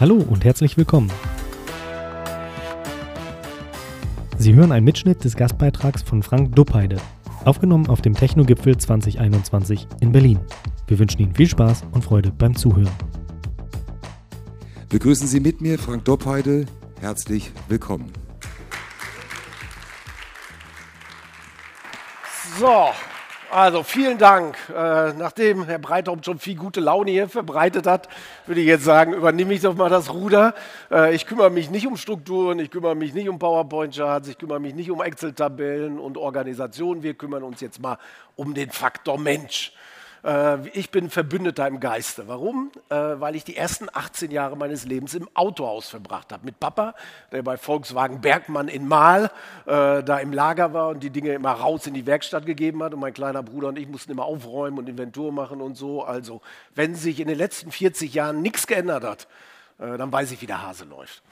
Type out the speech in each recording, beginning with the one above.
Hallo und herzlich willkommen. Sie hören einen Mitschnitt des Gastbeitrags von Frank Duppeide, aufgenommen auf dem Technogipfel 2021 in Berlin. Wir wünschen Ihnen viel Spaß und Freude beim Zuhören. Begrüßen Sie mit mir Frank Doppeide. Herzlich willkommen. So, also vielen Dank. Äh, nachdem Herr Breithaupt schon viel gute Laune hier verbreitet hat, würde ich jetzt sagen, übernehme ich doch mal das Ruder. Äh, ich kümmere mich nicht um Strukturen, ich kümmere mich nicht um PowerPoint-Charts, ich kümmere mich nicht um Excel-Tabellen und Organisationen. Wir kümmern uns jetzt mal um den Faktor Mensch. Äh, ich bin Verbündeter im Geiste. Warum? Äh, weil ich die ersten 18 Jahre meines Lebens im Autohaus verbracht habe. Mit Papa, der bei Volkswagen Bergmann in Mahl äh, da im Lager war und die Dinge immer raus in die Werkstatt gegeben hat. Und mein kleiner Bruder und ich mussten immer aufräumen und Inventur machen und so. Also, wenn sich in den letzten 40 Jahren nichts geändert hat, dann weiß ich, wie der Hase läuft.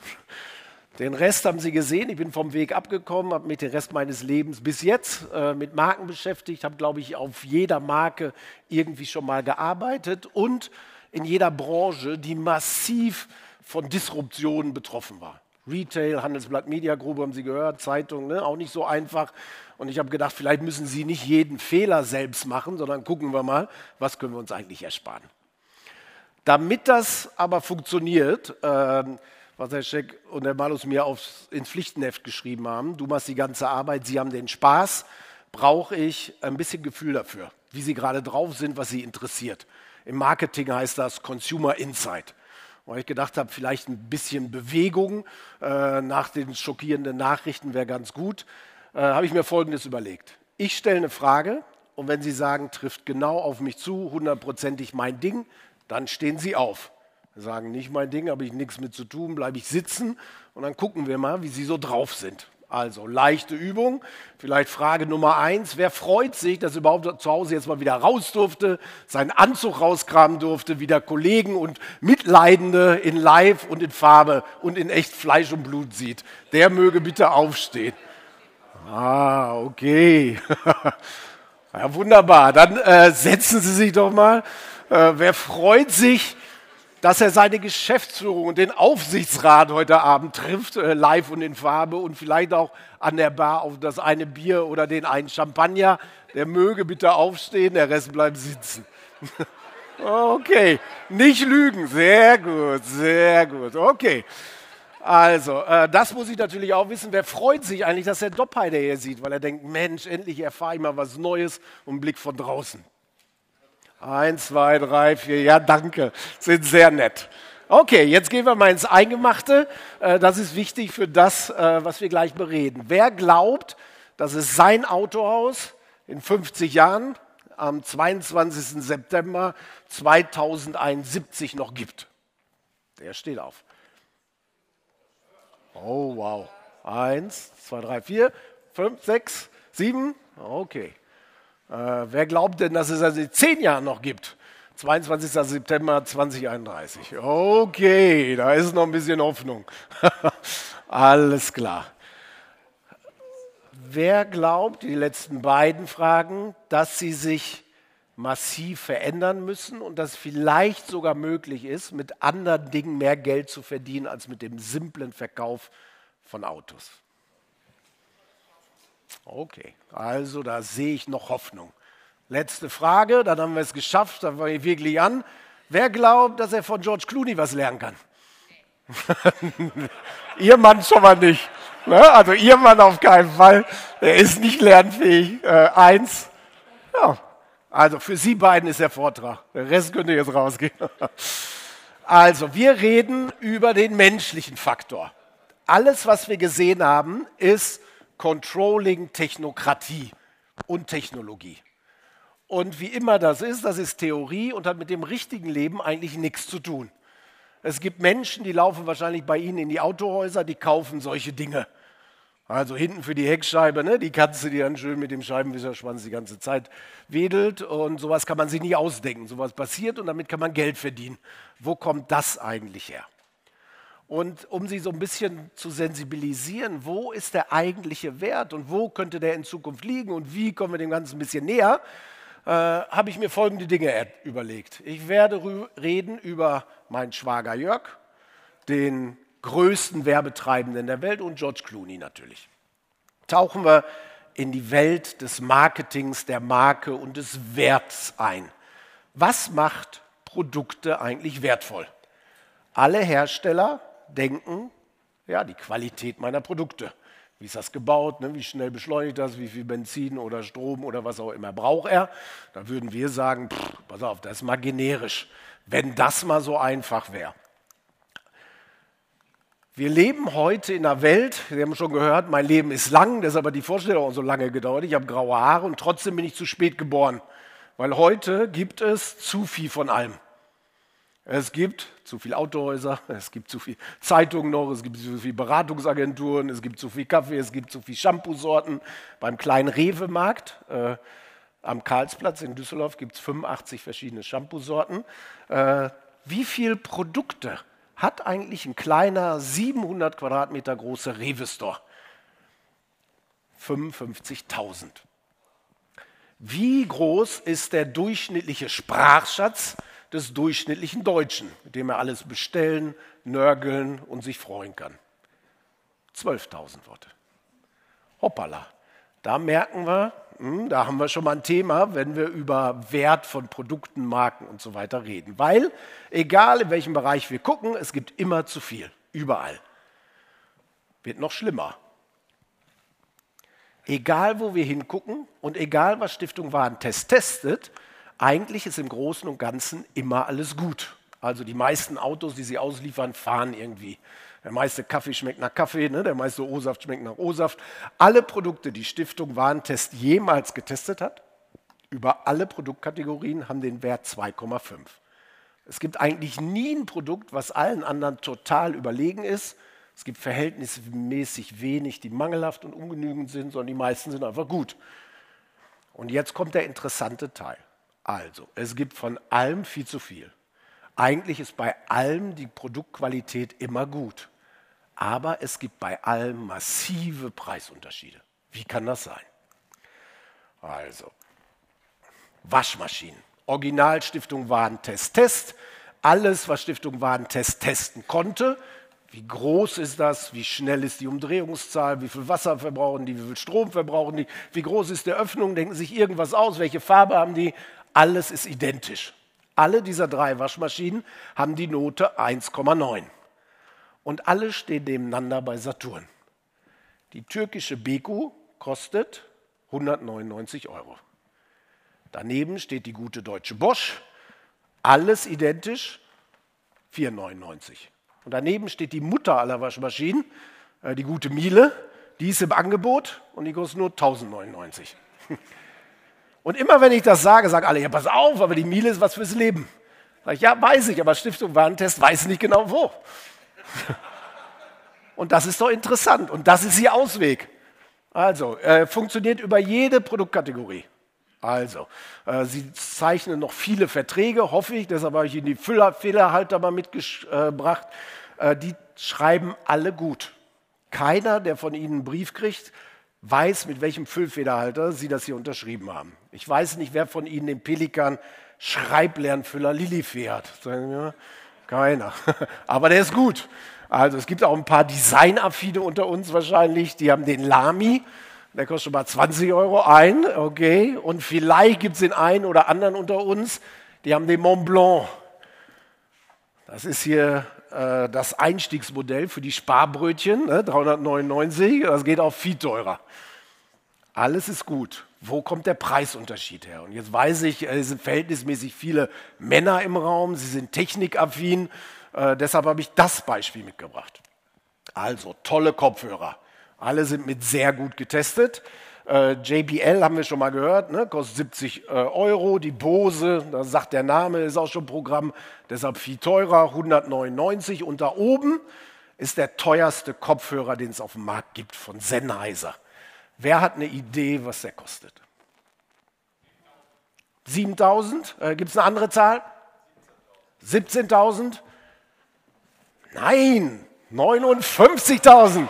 Den Rest haben Sie gesehen. Ich bin vom Weg abgekommen, habe mich den Rest meines Lebens bis jetzt äh, mit Marken beschäftigt, habe, glaube ich, auf jeder Marke irgendwie schon mal gearbeitet und in jeder Branche, die massiv von Disruptionen betroffen war. Retail, Handelsblatt, Media Group haben Sie gehört, Zeitung, ne? auch nicht so einfach. Und ich habe gedacht, vielleicht müssen Sie nicht jeden Fehler selbst machen, sondern gucken wir mal, was können wir uns eigentlich ersparen. Damit das aber funktioniert, äh, was Herr Scheck und Herr Malus mir aufs, ins Pflichtenheft geschrieben haben. Du machst die ganze Arbeit, Sie haben den Spaß. Brauche ich ein bisschen Gefühl dafür, wie Sie gerade drauf sind, was Sie interessiert. Im Marketing heißt das Consumer Insight. Weil ich gedacht habe, vielleicht ein bisschen Bewegung äh, nach den schockierenden Nachrichten wäre ganz gut, äh, habe ich mir Folgendes überlegt. Ich stelle eine Frage und wenn Sie sagen, trifft genau auf mich zu, hundertprozentig mein Ding, dann stehen Sie auf sagen, nicht mein Ding, habe ich nichts mit zu tun, bleibe ich sitzen und dann gucken wir mal, wie sie so drauf sind. Also leichte Übung. Vielleicht Frage Nummer eins. Wer freut sich, dass er überhaupt zu Hause jetzt mal wieder raus durfte, seinen Anzug rauskramen durfte, wieder Kollegen und Mitleidende in Live und in Farbe und in echt Fleisch und Blut sieht? Der möge bitte aufstehen. Ah, okay. ja, wunderbar. Dann äh, setzen Sie sich doch mal. Äh, wer freut sich, dass er seine Geschäftsführung und den Aufsichtsrat heute Abend trifft, äh, live und in Farbe und vielleicht auch an der Bar auf das eine Bier oder den einen Champagner. Der möge bitte aufstehen, der Rest bleibt sitzen. okay, nicht lügen. Sehr gut, sehr gut. Okay. Also, äh, das muss ich natürlich auch wissen. Wer freut sich eigentlich, dass der Doppheide hier sieht, weil er denkt, Mensch, endlich erfahre ich mal was Neues und Blick von draußen. Eins, zwei, drei, vier. Ja, danke. Sind sehr nett. Okay, jetzt gehen wir mal ins Eingemachte. Äh, das ist wichtig für das, äh, was wir gleich bereden. Wer glaubt, dass es sein Autohaus in 50 Jahren am 22. September 2071 noch gibt? Der steht auf. Oh, wow. Eins, zwei, drei, vier, fünf, sechs, sieben. Okay. Äh, wer glaubt denn, dass es also zehn Jahren noch gibt? 22. September 2031. Okay, da ist noch ein bisschen Hoffnung. Alles klar. Wer glaubt, die letzten beiden Fragen, dass sie sich massiv verändern müssen und dass vielleicht sogar möglich ist, mit anderen Dingen mehr Geld zu verdienen als mit dem simplen Verkauf von Autos? Okay, also da sehe ich noch Hoffnung. Letzte Frage, dann haben wir es geschafft, da fange ich wirklich an. Wer glaubt, dass er von George Clooney was lernen kann? ihr Mann schon mal nicht. Ne? Also ihr Mann auf keinen Fall. Er ist nicht lernfähig. Äh, eins. Ja. Also für Sie beiden ist der Vortrag. Der Rest könnte jetzt rausgehen. Also wir reden über den menschlichen Faktor. Alles, was wir gesehen haben, ist Controlling Technokratie und Technologie. Und wie immer das ist, das ist Theorie und hat mit dem richtigen Leben eigentlich nichts zu tun. Es gibt Menschen, die laufen wahrscheinlich bei Ihnen in die Autohäuser, die kaufen solche Dinge. Also hinten für die Heckscheibe, ne, die Katze, die dann schön mit dem Scheibenwischerschwanz die ganze Zeit wedelt. Und sowas kann man sich nie ausdenken. Sowas passiert und damit kann man Geld verdienen. Wo kommt das eigentlich her? Und um sie so ein bisschen zu sensibilisieren, wo ist der eigentliche Wert und wo könnte der in Zukunft liegen und wie kommen wir dem Ganzen ein bisschen näher, äh, habe ich mir folgende Dinge überlegt. Ich werde reden über meinen Schwager Jörg, den größten Werbetreibenden der Welt und George Clooney natürlich. Tauchen wir in die Welt des Marketings, der Marke und des Werts ein. Was macht Produkte eigentlich wertvoll? Alle Hersteller denken, ja, die Qualität meiner Produkte. Wie ist das gebaut? Ne? Wie schnell beschleunigt das? Wie viel Benzin oder Strom oder was auch immer braucht er? Da würden wir sagen, pff, pass auf, das ist mal generisch, wenn das mal so einfach wäre. Wir leben heute in einer Welt, Sie haben schon gehört, mein Leben ist lang, deshalb hat die Vorstellung auch so lange gedauert. Ich habe graue Haare und trotzdem bin ich zu spät geboren, weil heute gibt es zu viel von allem. Es gibt zu viele Autohäuser, es gibt zu viele Zeitungen noch, es gibt zu viele Beratungsagenturen, es gibt zu viel Kaffee, es gibt zu viele Shampoo-Sorten. Beim kleinen Rewe-Markt äh, am Karlsplatz in Düsseldorf gibt es 85 verschiedene Shampoo-Sorten. Äh, wie viele Produkte hat eigentlich ein kleiner 700 Quadratmeter großer Rewe-Store? 55.000. Wie groß ist der durchschnittliche Sprachschatz des durchschnittlichen Deutschen, mit dem er alles bestellen, nörgeln und sich freuen kann. 12.000 Worte. Hoppala. Da merken wir, hm, da haben wir schon mal ein Thema, wenn wir über Wert von Produkten, Marken und so weiter reden. Weil, egal in welchem Bereich wir gucken, es gibt immer zu viel. Überall. Wird noch schlimmer. Egal, wo wir hingucken und egal, was Stiftung Warentest testet, eigentlich ist im Großen und Ganzen immer alles gut. Also die meisten Autos, die sie ausliefern, fahren irgendwie. Der meiste Kaffee schmeckt nach Kaffee, ne? der meiste O-Saft schmeckt nach O-Saft. Alle Produkte, die Stiftung Warentest jemals getestet hat, über alle Produktkategorien, haben den Wert 2,5. Es gibt eigentlich nie ein Produkt, was allen anderen total überlegen ist. Es gibt verhältnismäßig wenig, die mangelhaft und ungenügend sind, sondern die meisten sind einfach gut. Und jetzt kommt der interessante Teil. Also, es gibt von allem viel zu viel. Eigentlich ist bei allem die Produktqualität immer gut. Aber es gibt bei allem massive Preisunterschiede. Wie kann das sein? Also, Waschmaschinen. Originalstiftung Warentest Test. Alles, was Stiftung Warentest testen konnte. Wie groß ist das? Wie schnell ist die Umdrehungszahl? Wie viel Wasser verbrauchen die? Wie viel Strom verbrauchen die? Wie groß ist der Öffnung? Denken sich irgendwas aus? Welche Farbe haben die? Alles ist identisch. Alle dieser drei Waschmaschinen haben die Note 1,9. Und alle stehen nebeneinander bei Saturn. Die türkische Beku kostet 199 Euro. Daneben steht die gute deutsche Bosch, alles identisch, 4,99. Und daneben steht die Mutter aller Waschmaschinen, äh, die gute Miele, die ist im Angebot und die kostet nur 1099. Und immer wenn ich das sage, sagen alle, ja, pass auf, aber die Miele ist was fürs Leben. Sag ich, ja, weiß ich, aber Stiftung Warentest weiß nicht genau wo. Und das ist doch interessant und das ist ihr Ausweg. Also, äh, funktioniert über jede Produktkategorie. Also, äh, Sie zeichnen noch viele Verträge, hoffe ich, deshalb habe ich Ihnen die Fehlerhalter mal mitgebracht. Äh, die schreiben alle gut. Keiner, der von Ihnen einen Brief kriegt, weiß, mit welchem Füllfederhalter Sie das hier unterschrieben haben. Ich weiß nicht, wer von Ihnen den Pelikan Schreiblernfüller Lilifee hat. Keiner. Aber der ist gut. Also es gibt auch ein paar Designaffine unter uns wahrscheinlich, die haben den Lamy. Der kostet schon mal 20 Euro ein, okay. Und vielleicht gibt es den einen oder anderen unter uns, die haben den Mont Blanc. Das ist hier äh, das Einstiegsmodell für die Sparbrötchen, ne, 399, das geht auch viel teurer. Alles ist gut. Wo kommt der Preisunterschied her? Und jetzt weiß ich, es sind verhältnismäßig viele Männer im Raum, sie sind technikaffin, äh, deshalb habe ich das Beispiel mitgebracht. Also tolle Kopfhörer. Alle sind mit sehr gut getestet. Äh, JBL haben wir schon mal gehört, ne? kostet 70 äh, Euro. Die Bose, da sagt der Name, ist auch schon Programm, deshalb viel teurer, 199. Und da oben ist der teuerste Kopfhörer, den es auf dem Markt gibt, von Sennheiser. Wer hat eine Idee, was der kostet? 7000? Äh, gibt es eine andere Zahl? 17.000? Nein, 59.000.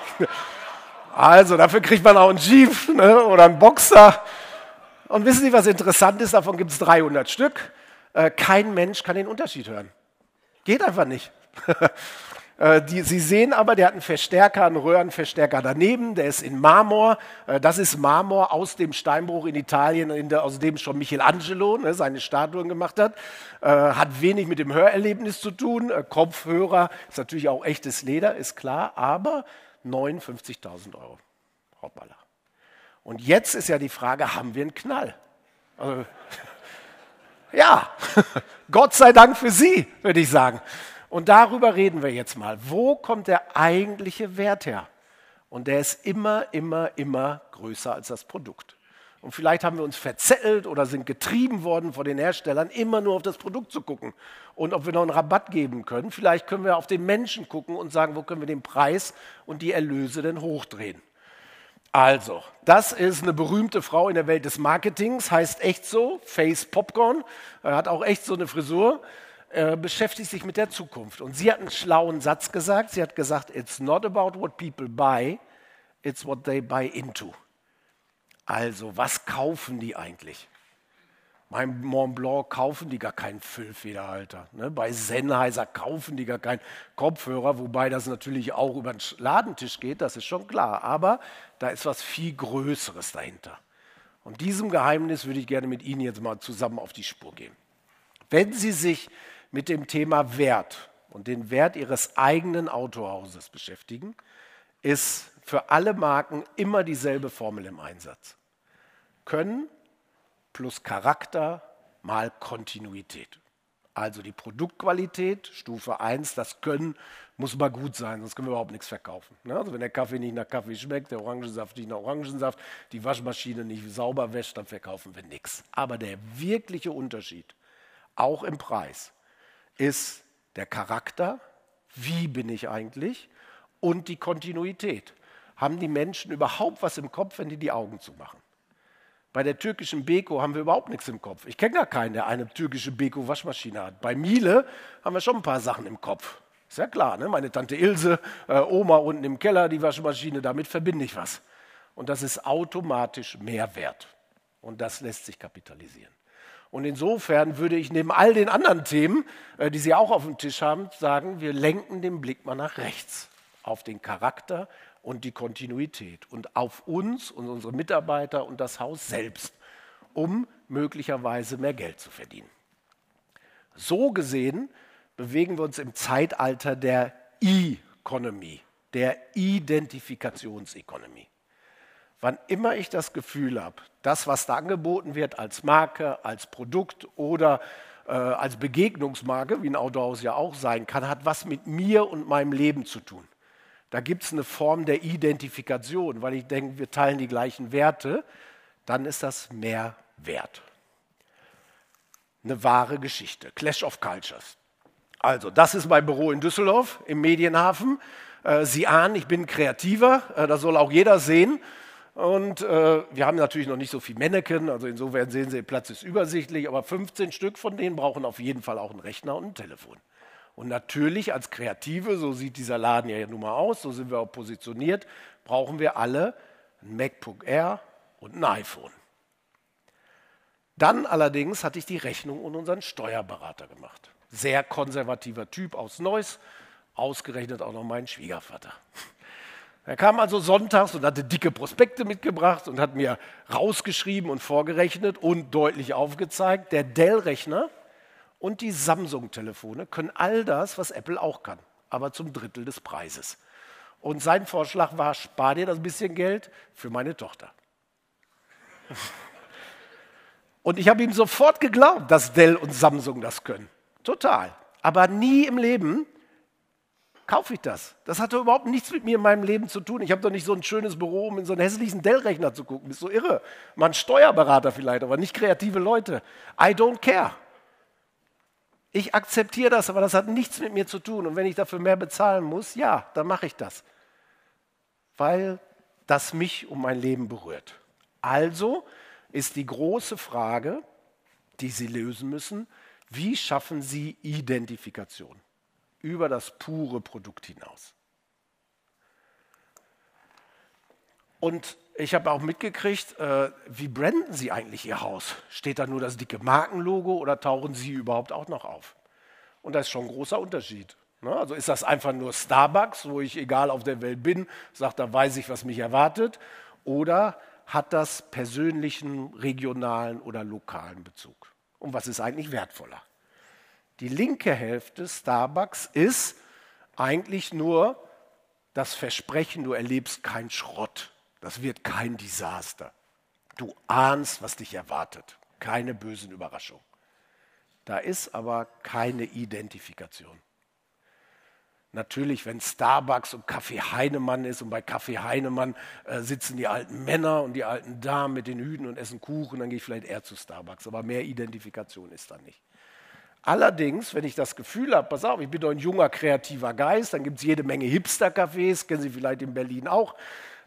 Also dafür kriegt man auch einen Jeep ne, oder einen Boxer. Und wissen Sie, was interessant ist? Davon gibt es 300 Stück. Äh, kein Mensch kann den Unterschied hören. Geht einfach nicht. Äh, die, Sie sehen aber, der hat einen Verstärker, einen Röhrenverstärker daneben, der ist in Marmor. Äh, das ist Marmor aus dem Steinbruch in Italien, in der, aus dem schon Michelangelo ne, seine Statuen gemacht hat. Äh, hat wenig mit dem Hörerlebnis zu tun. Kopfhörer ist natürlich auch echtes Leder, ist klar, aber 59.000 Euro. Hoppala. Und jetzt ist ja die Frage, haben wir einen Knall? Also, ja, Gott sei Dank für Sie, würde ich sagen. Und darüber reden wir jetzt mal. Wo kommt der eigentliche Wert her? Und der ist immer, immer, immer größer als das Produkt. Und vielleicht haben wir uns verzettelt oder sind getrieben worden von den Herstellern, immer nur auf das Produkt zu gucken. Und ob wir noch einen Rabatt geben können. Vielleicht können wir auf den Menschen gucken und sagen, wo können wir den Preis und die Erlöse denn hochdrehen. Also, das ist eine berühmte Frau in der Welt des Marketings, heißt echt so, Face Popcorn, hat auch echt so eine Frisur. Äh, beschäftigt sich mit der Zukunft. Und sie hat einen schlauen Satz gesagt. Sie hat gesagt, it's not about what people buy, it's what they buy into. Also, was kaufen die eigentlich? Beim Mont Blanc kaufen die gar keinen Füllfederhalter. Ne? Bei Sennheiser kaufen die gar keinen Kopfhörer, wobei das natürlich auch über den Ladentisch geht, das ist schon klar. Aber da ist was viel Größeres dahinter. Und diesem Geheimnis würde ich gerne mit Ihnen jetzt mal zusammen auf die Spur gehen. Wenn Sie sich mit dem Thema Wert und den Wert ihres eigenen Autohauses beschäftigen, ist für alle Marken immer dieselbe Formel im Einsatz. Können plus Charakter mal Kontinuität. Also die Produktqualität, Stufe 1, das Können muss mal gut sein, sonst können wir überhaupt nichts verkaufen. Ne? Also wenn der Kaffee nicht nach Kaffee schmeckt, der Orangensaft nicht nach Orangensaft, die Waschmaschine nicht sauber wäscht, dann verkaufen wir nichts. Aber der wirkliche Unterschied, auch im Preis, ist der Charakter, wie bin ich eigentlich, und die Kontinuität. Haben die Menschen überhaupt was im Kopf, wenn die die Augen zumachen? Bei der türkischen Beko haben wir überhaupt nichts im Kopf. Ich kenne gar keinen, der eine türkische Beko-Waschmaschine hat. Bei Miele haben wir schon ein paar Sachen im Kopf. Ist ja klar, ne? meine Tante Ilse, äh, Oma unten im Keller, die Waschmaschine, damit verbinde ich was. Und das ist automatisch Mehrwert. Und das lässt sich kapitalisieren. Und insofern würde ich neben all den anderen Themen, äh, die Sie auch auf dem Tisch haben, sagen, wir lenken den Blick mal nach rechts auf den Charakter und die Kontinuität und auf uns und unsere Mitarbeiter und das Haus selbst, um möglicherweise mehr Geld zu verdienen. So gesehen bewegen wir uns im Zeitalter der E-Economy, der Identifikationsökonomie. Wann immer ich das Gefühl habe, das, was da angeboten wird als Marke, als Produkt oder äh, als Begegnungsmarke, wie ein Autohaus ja auch sein kann, hat was mit mir und meinem Leben zu tun. Da gibt es eine Form der Identifikation, weil ich denke, wir teilen die gleichen Werte, dann ist das mehr wert. Eine wahre Geschichte. Clash of Cultures. Also, das ist mein Büro in Düsseldorf im Medienhafen. Äh, Sie ahnen, ich bin Kreativer, äh, das soll auch jeder sehen. Und äh, wir haben natürlich noch nicht so viele Mannequin, also insofern sehen Sie, der Platz ist übersichtlich, aber 15 Stück von denen brauchen auf jeden Fall auch einen Rechner und ein Telefon. Und natürlich als Kreative, so sieht dieser Laden ja nun mal aus, so sind wir auch positioniert, brauchen wir alle ein MacBook Air und ein iPhone. Dann allerdings hatte ich die Rechnung und unseren Steuerberater gemacht. Sehr konservativer Typ aus Neuss, ausgerechnet auch noch mein Schwiegervater. Er kam also sonntags und hatte dicke Prospekte mitgebracht und hat mir rausgeschrieben und vorgerechnet und deutlich aufgezeigt, der Dell-Rechner und die Samsung-Telefone können all das, was Apple auch kann, aber zum Drittel des Preises. Und sein Vorschlag war, spar dir das bisschen Geld für meine Tochter. Und ich habe ihm sofort geglaubt, dass Dell und Samsung das können. Total. Aber nie im Leben kaufe ich das. Das hat doch überhaupt nichts mit mir in meinem Leben zu tun. Ich habe doch nicht so ein schönes Büro, um in so einen hässlichen Dell-Rechner zu gucken. Bist so irre. Mal ein Steuerberater vielleicht, aber nicht kreative Leute. I don't care. Ich akzeptiere das, aber das hat nichts mit mir zu tun. Und wenn ich dafür mehr bezahlen muss, ja, dann mache ich das. Weil das mich um mein Leben berührt. Also ist die große Frage, die Sie lösen müssen, wie schaffen Sie Identifikation? über das pure Produkt hinaus. Und ich habe auch mitgekriegt, äh, wie branden Sie eigentlich Ihr Haus? Steht da nur das dicke Markenlogo oder tauchen Sie überhaupt auch noch auf? Und da ist schon ein großer Unterschied. Ne? Also ist das einfach nur Starbucks, wo ich egal auf der Welt bin, sage, da weiß ich, was mich erwartet? Oder hat das persönlichen, regionalen oder lokalen Bezug? Und was ist eigentlich wertvoller? Die linke Hälfte Starbucks ist eigentlich nur das Versprechen, du erlebst keinen Schrott. Das wird kein Desaster. Du ahnst, was dich erwartet. Keine bösen Überraschungen. Da ist aber keine Identifikation. Natürlich, wenn Starbucks und Kaffee Heinemann ist und bei Kaffee Heinemann äh, sitzen die alten Männer und die alten Damen mit den Hüten und essen Kuchen, dann gehe ich vielleicht eher zu Starbucks. Aber mehr Identifikation ist da nicht. Allerdings, wenn ich das Gefühl habe, pass auf, ich bin doch ein junger, kreativer Geist, dann gibt es jede Menge Hipster-Cafés, kennen Sie vielleicht in Berlin auch.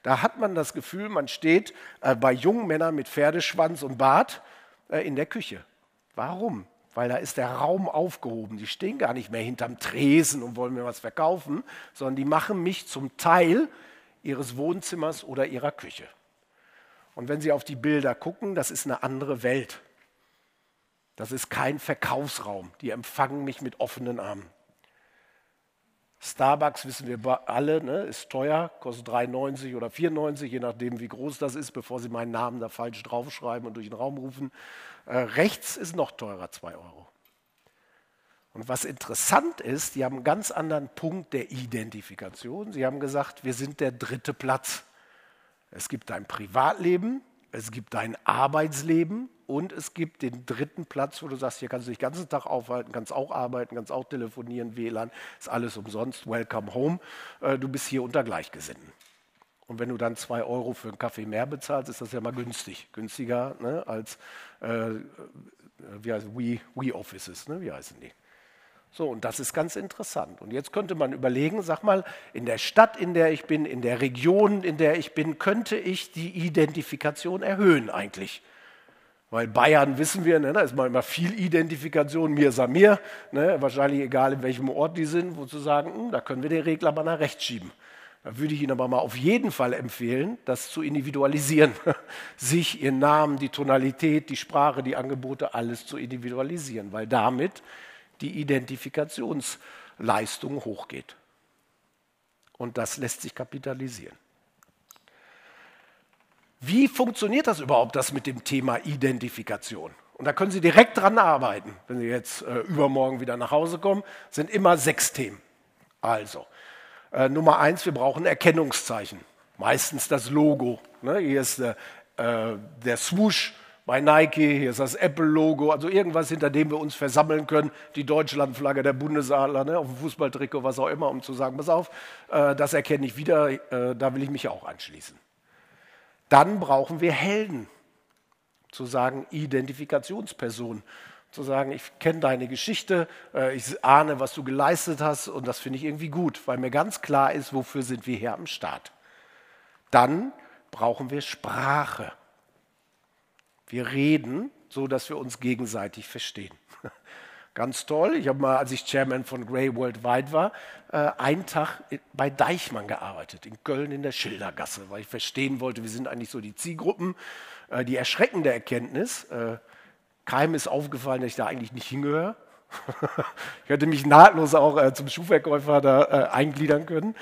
Da hat man das Gefühl, man steht äh, bei jungen Männern mit Pferdeschwanz und Bart äh, in der Küche. Warum? weil da ist der Raum aufgehoben. Die stehen gar nicht mehr hinterm Tresen und wollen mir was verkaufen, sondern die machen mich zum Teil ihres Wohnzimmers oder ihrer Küche. Und wenn Sie auf die Bilder gucken, das ist eine andere Welt. Das ist kein Verkaufsraum. Die empfangen mich mit offenen Armen. Starbucks wissen wir alle, ne, ist teuer, kostet 3,90 oder 4,90, je nachdem, wie groß das ist, bevor Sie meinen Namen da falsch draufschreiben und durch den Raum rufen. Äh, rechts ist noch teurer, 2 Euro. Und was interessant ist, die haben einen ganz anderen Punkt der Identifikation. Sie haben gesagt, wir sind der dritte Platz. Es gibt dein Privatleben, es gibt dein Arbeitsleben und es gibt den dritten Platz, wo du sagst, hier kannst du dich den ganzen Tag aufhalten, kannst auch arbeiten, kannst auch telefonieren, WLAN, ist alles umsonst, welcome home, äh, du bist hier unter Gleichgesinnten. Und wenn du dann zwei Euro für einen Kaffee mehr bezahlst, ist das ja mal günstig. Günstiger ne, als äh, wie heißt, We, We Offices, ne, wie heißen die? So, und das ist ganz interessant. Und jetzt könnte man überlegen, sag mal, in der Stadt, in der ich bin, in der Region, in der ich bin, könnte ich die Identifikation erhöhen eigentlich. Weil Bayern wissen wir, ne, da ist mal immer viel Identifikation, mir ist mir, ne, wahrscheinlich egal in welchem Ort die sind, wo zu sagen, hm, da können wir den Regler mal nach rechts schieben. Da würde ich Ihnen aber mal auf jeden Fall empfehlen, das zu individualisieren. Sich, Ihren Namen, die Tonalität, die Sprache, die Angebote, alles zu individualisieren, weil damit die Identifikationsleistung hochgeht. Und das lässt sich kapitalisieren. Wie funktioniert das überhaupt, das mit dem Thema Identifikation? Und da können Sie direkt dran arbeiten. Wenn Sie jetzt äh, übermorgen wieder nach Hause kommen, sind immer sechs Themen. Also, äh, Nummer eins, wir brauchen Erkennungszeichen. Meistens das Logo. Ne? Hier ist der, äh, der Swoosh bei Nike, hier ist das Apple-Logo, also irgendwas, hinter dem wir uns versammeln können, die Deutschlandflagge, der Bundesadler, ne, auf dem Fußballtrikot, was auch immer, um zu sagen, pass auf, äh, das erkenne ich wieder, äh, da will ich mich auch anschließen. Dann brauchen wir Helden, zu sagen Identifikationspersonen, zu sagen, ich kenne deine Geschichte, äh, ich ahne, was du geleistet hast und das finde ich irgendwie gut, weil mir ganz klar ist, wofür sind wir hier am Start. Dann brauchen wir Sprache. Wir reden, so dass wir uns gegenseitig verstehen. Ganz toll. Ich habe mal, als ich Chairman von Grey Worldwide war, äh, einen Tag bei Deichmann gearbeitet, in Köln in der Schildergasse, weil ich verstehen wollte, wie sind eigentlich so die Zielgruppen. Äh, die erschreckende Erkenntnis, äh, keinem ist aufgefallen, dass ich da eigentlich nicht hingehöre. ich hätte mich nahtlos auch zum Schuhverkäufer da eingliedern können.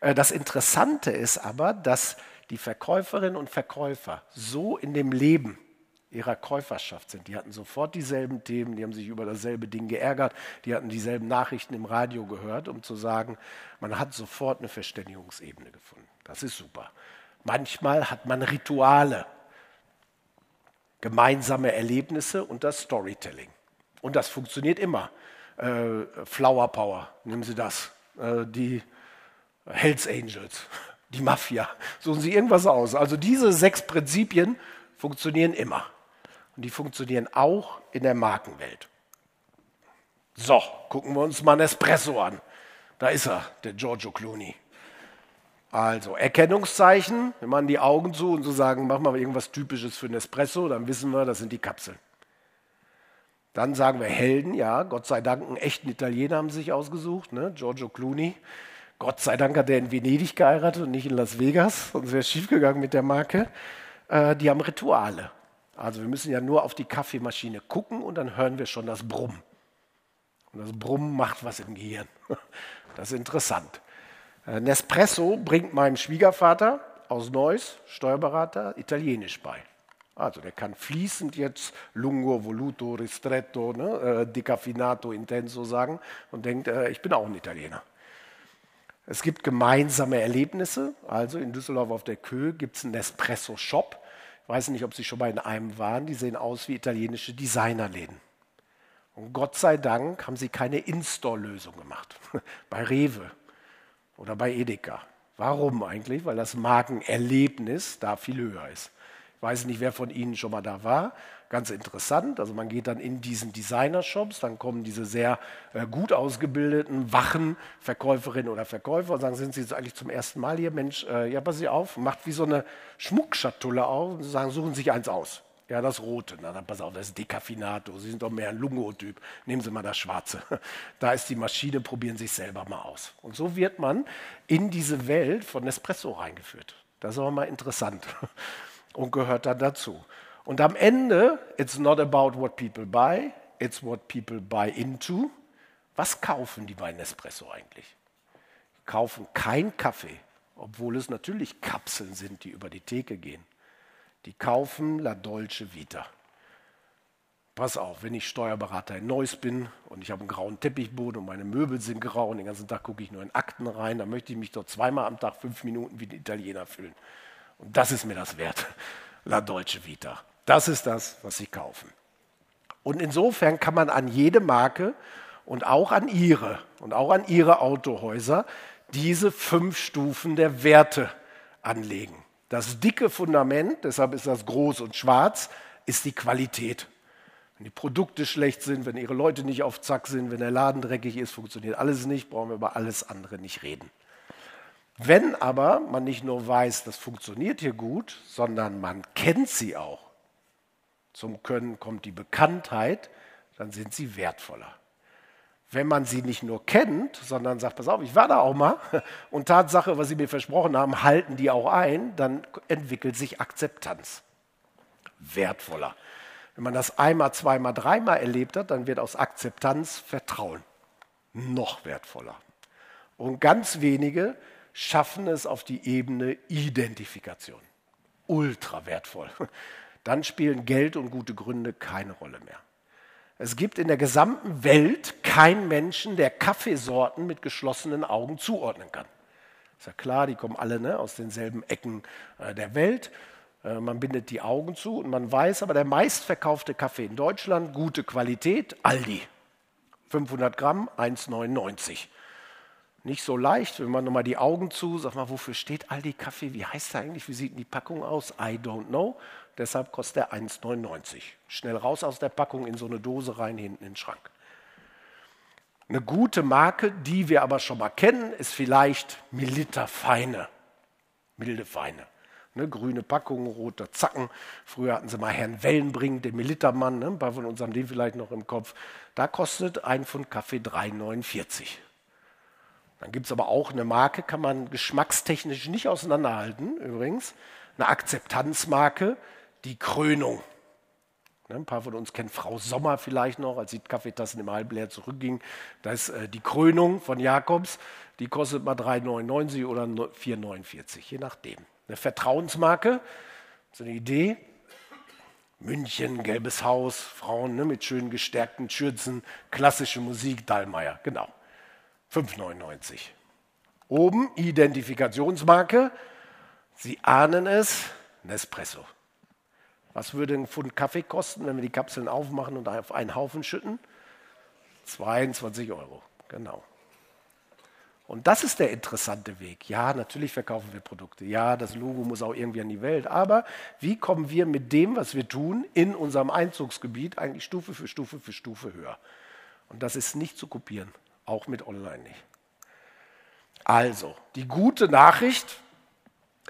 das Interessante ist aber, dass die Verkäuferinnen und Verkäufer so in dem Leben ihrer Käuferschaft sind. Die hatten sofort dieselben Themen, die haben sich über dasselbe Ding geärgert, die hatten dieselben Nachrichten im Radio gehört, um zu sagen, man hat sofort eine Verständigungsebene gefunden. Das ist super. Manchmal hat man Rituale, gemeinsame Erlebnisse und das Storytelling. Und das funktioniert immer. Äh, Flower Power, nehmen Sie das. Äh, die Hells Angels, die Mafia, suchen Sie irgendwas aus. Also diese sechs Prinzipien funktionieren immer. Und die funktionieren auch in der Markenwelt. So, gucken wir uns mal Nespresso an. Da ist er, der Giorgio Clooney. Also, Erkennungszeichen, wir machen die Augen zu und so sagen, mach mal irgendwas Typisches für Nespresso, dann wissen wir, das sind die Kapseln. Dann sagen wir Helden, ja, Gott sei Dank, einen echten Italiener haben sie sich ausgesucht, ne? Giorgio Clooney. Gott sei Dank hat er in Venedig geheiratet und nicht in Las Vegas, sonst wäre es schiefgegangen mit der Marke. Äh, die haben Rituale. Also wir müssen ja nur auf die Kaffeemaschine gucken und dann hören wir schon das Brummen. Und das Brummen macht was im Gehirn. Das ist interessant. Äh, Nespresso bringt meinem Schwiegervater aus Neuss, Steuerberater, Italienisch bei. Also der kann fließend jetzt lungo, voluto, ristretto, ne, äh, decafinato, intenso sagen und denkt, äh, ich bin auch ein Italiener. Es gibt gemeinsame Erlebnisse. Also in Düsseldorf auf der Kö gibt es einen Nespresso-Shop. Weiß nicht, ob Sie schon mal in einem waren. Die sehen aus wie italienische Designerläden. Und Gott sei Dank haben sie keine In-Store-Lösung gemacht. bei Rewe oder bei Edeka. Warum eigentlich? Weil das Markenerlebnis da viel höher ist. Weiß nicht, wer von Ihnen schon mal da war. Ganz interessant. Also man geht dann in diesen Designer-Shops, dann kommen diese sehr äh, gut ausgebildeten, wachen Verkäuferinnen oder Verkäufer und sagen, sind Sie jetzt eigentlich zum ersten Mal hier? Mensch, äh, ja, pass Sie auf, macht wie so eine Schmuckschatulle auf und sagen, suchen Sie sich eins aus. Ja, das Rote. Na, dann pass auf, das ist Decafinato. Sie sind doch mehr ein Lungo-Typ. Nehmen Sie mal das Schwarze. Da ist die Maschine, probieren Sie sich selber mal aus. Und so wird man in diese Welt von Nespresso reingeführt. Das ist aber mal interessant und gehört dann dazu. Und am Ende, it's not about what people buy, it's what people buy into. Was kaufen die bei Nespresso eigentlich? Die kaufen kein Kaffee, obwohl es natürlich Kapseln sind, die über die Theke gehen. Die kaufen La Dolce Vita. Pass auf, wenn ich Steuerberater in Neuss bin und ich habe einen grauen Teppichboden und meine Möbel sind grau und den ganzen Tag gucke ich nur in Akten rein, dann möchte ich mich dort zweimal am Tag fünf Minuten wie ein Italiener fühlen. Und das ist mir das wert. La Dolce Vita. Das ist das, was sie kaufen. Und insofern kann man an jede Marke und auch an ihre und auch an ihre Autohäuser diese fünf Stufen der Werte anlegen. Das dicke Fundament, deshalb ist das groß und schwarz, ist die Qualität. Wenn die Produkte schlecht sind, wenn ihre Leute nicht auf Zack sind, wenn der Laden dreckig ist, funktioniert alles nicht, brauchen wir über alles andere nicht reden. Wenn aber man nicht nur weiß, das funktioniert hier gut, sondern man kennt sie auch, zum Können kommt die Bekanntheit, dann sind sie wertvoller wenn man sie nicht nur kennt, sondern sagt, pass auf, ich war da auch mal und Tatsache, was sie mir versprochen haben, halten die auch ein, dann entwickelt sich Akzeptanz. Wertvoller. Wenn man das einmal, zweimal, dreimal erlebt hat, dann wird aus Akzeptanz Vertrauen noch wertvoller. Und ganz wenige schaffen es auf die Ebene Identifikation. Ultra wertvoll. Dann spielen Geld und gute Gründe keine Rolle mehr. Es gibt in der gesamten Welt keinen Menschen, der Kaffeesorten mit geschlossenen Augen zuordnen kann. Ist ja klar, die kommen alle ne, aus denselben Ecken äh, der Welt. Äh, man bindet die Augen zu und man weiß, aber der meistverkaufte Kaffee in Deutschland, gute Qualität, Aldi. 500 Gramm, 1,99. Nicht so leicht, wenn man nochmal die Augen zu, sag mal, wofür steht Aldi Kaffee? Wie heißt der eigentlich? Wie sieht die Packung aus? I don't know. Deshalb kostet er 1,99. Schnell raus aus der Packung in so eine Dose rein, hinten in den Schrank. Eine gute Marke, die wir aber schon mal kennen, ist vielleicht Milita Feine. Milde Feine. Ne, grüne Packung, roter Zacken. Früher hatten sie mal Herrn Wellenbrink, den Militermann, ne, ein paar von uns haben den vielleicht noch im Kopf. Da kostet ein Pfund Kaffee 3,49. Dann gibt es aber auch eine Marke, kann man geschmackstechnisch nicht auseinanderhalten, übrigens. Eine Akzeptanzmarke, die Krönung. Ne, ein paar von uns kennen Frau Sommer vielleicht noch, als die Kaffeetassen im Halbleer zurückging. Da ist äh, die Krönung von Jakobs, die kostet mal 3,99 oder 4,49, je nachdem. Eine Vertrauensmarke, so eine Idee. München, gelbes Haus, Frauen ne, mit schönen gestärkten Schürzen, klassische Musik, Dallmayr, genau. 5,99. Oben Identifikationsmarke, Sie ahnen es, Nespresso. Was würde ein Pfund Kaffee kosten, wenn wir die Kapseln aufmachen und auf einen Haufen schütten? 22 Euro, genau. Und das ist der interessante Weg. Ja, natürlich verkaufen wir Produkte. Ja, das Logo muss auch irgendwie an die Welt. Aber wie kommen wir mit dem, was wir tun, in unserem Einzugsgebiet eigentlich Stufe für Stufe für Stufe höher? Und das ist nicht zu kopieren, auch mit Online nicht. Also, die gute Nachricht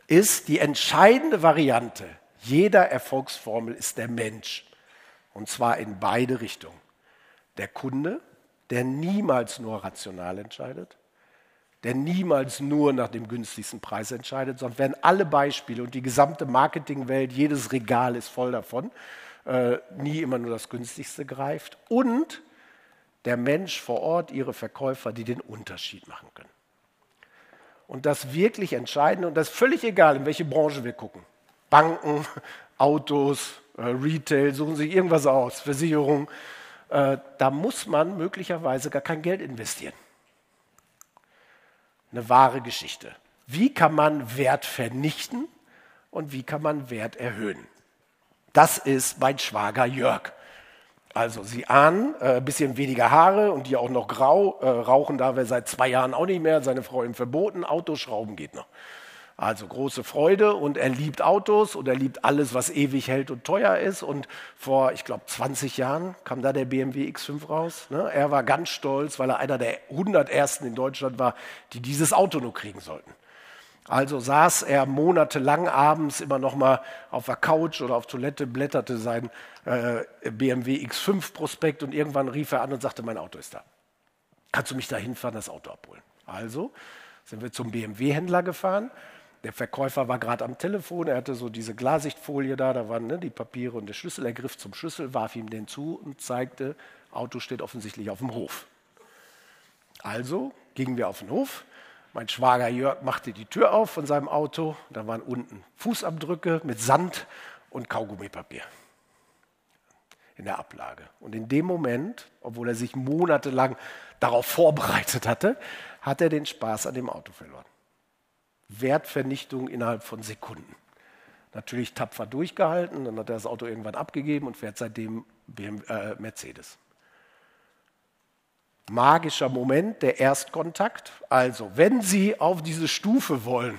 ist die entscheidende Variante jeder Erfolgsformel ist der Mensch. Und zwar in beide Richtungen. Der Kunde, der niemals nur rational entscheidet, der niemals nur nach dem günstigsten Preis entscheidet, sondern wenn alle Beispiele und die gesamte Marketingwelt, jedes Regal ist voll davon, äh, nie immer nur das günstigste greift. Und der Mensch vor Ort, ihre Verkäufer, die den Unterschied machen können. Und das wirklich Entscheidende, und das ist völlig egal, in welche Branche wir gucken. Banken, Autos, äh, Retail, suchen sich irgendwas aus, Versicherung. Äh, da muss man möglicherweise gar kein Geld investieren. Eine wahre Geschichte. Wie kann man Wert vernichten und wie kann man Wert erhöhen? Das ist mein Schwager Jörg. Also Sie ahnen, ein äh, bisschen weniger Haare und die auch noch grau. Äh, rauchen darf er seit zwei Jahren auch nicht mehr, seine Frau ihm verboten. Autoschrauben geht noch. Also große Freude und er liebt Autos und er liebt alles, was ewig hält und teuer ist. Und vor, ich glaube, 20 Jahren kam da der BMW X5 raus. Ne? Er war ganz stolz, weil er einer der 100 Ersten in Deutschland war, die dieses Auto nur kriegen sollten. Also saß er monatelang abends immer noch mal auf der Couch oder auf Toilette, blätterte sein äh, BMW X5 Prospekt und irgendwann rief er an und sagte, mein Auto ist da. Kannst du mich da hinfahren, das Auto abholen? Also sind wir zum BMW-Händler gefahren. Der Verkäufer war gerade am Telefon, er hatte so diese Glasichtfolie da, da waren ne, die Papiere und der Schlüssel. Er griff zum Schlüssel, warf ihm den zu und zeigte, Auto steht offensichtlich auf dem Hof. Also gingen wir auf den Hof, mein Schwager Jörg machte die Tür auf von seinem Auto. Da waren unten Fußabdrücke mit Sand und Kaugummipapier in der Ablage. Und in dem Moment, obwohl er sich monatelang darauf vorbereitet hatte, hat er den Spaß an dem Auto verloren. Wertvernichtung innerhalb von Sekunden. Natürlich tapfer durchgehalten, dann hat er das Auto irgendwann abgegeben und fährt seitdem BMW, äh, Mercedes magischer Moment, der Erstkontakt. Also, wenn Sie auf diese Stufe wollen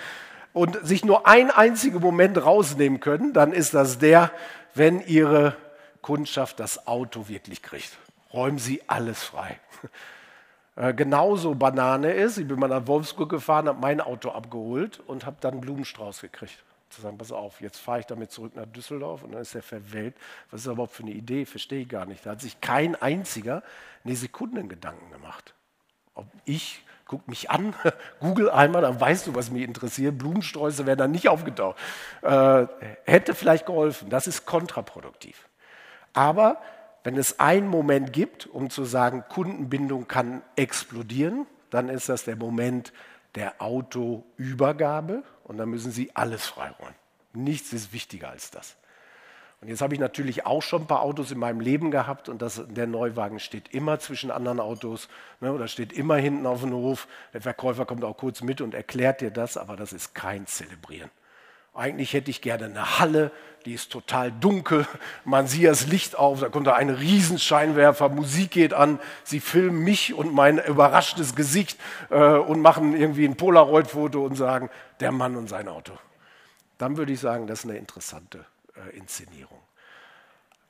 und sich nur ein einziger Moment rausnehmen können, dann ist das der, wenn Ihre Kundschaft das Auto wirklich kriegt. Räumen Sie alles frei. Äh, genauso Banane ist, ich bin mal nach Wolfsburg gefahren, habe mein Auto abgeholt und habe dann einen Blumenstrauß gekriegt zu sagen, pass auf, jetzt fahre ich damit zurück nach Düsseldorf und dann ist er verwelkt. Was ist das überhaupt für eine Idee? Verstehe ich gar nicht. Da hat sich kein einziger eine Sekunde Gedanken gemacht. Ob ich, guck mich an, google einmal, dann weißt du, was mich interessiert. Blumensträuße werden dann nicht aufgetaucht. Äh, hätte vielleicht geholfen. Das ist kontraproduktiv. Aber wenn es einen Moment gibt, um zu sagen, Kundenbindung kann explodieren, dann ist das der Moment der Autoübergabe und dann müssen Sie alles freiräumen. Nichts ist wichtiger als das. Und jetzt habe ich natürlich auch schon ein paar Autos in meinem Leben gehabt und das, der Neuwagen steht immer zwischen anderen Autos ne, oder steht immer hinten auf dem Hof. Der Verkäufer kommt auch kurz mit und erklärt dir das, aber das ist kein Zelebrieren. Eigentlich hätte ich gerne eine Halle, die ist total dunkel, man sieht das Licht auf, da kommt da ein Riesenscheinwerfer, Musik geht an, sie filmen mich und mein überraschtes Gesicht äh, und machen irgendwie ein Polaroid-Foto und sagen, der Mann und sein Auto. Dann würde ich sagen, das ist eine interessante äh, Inszenierung.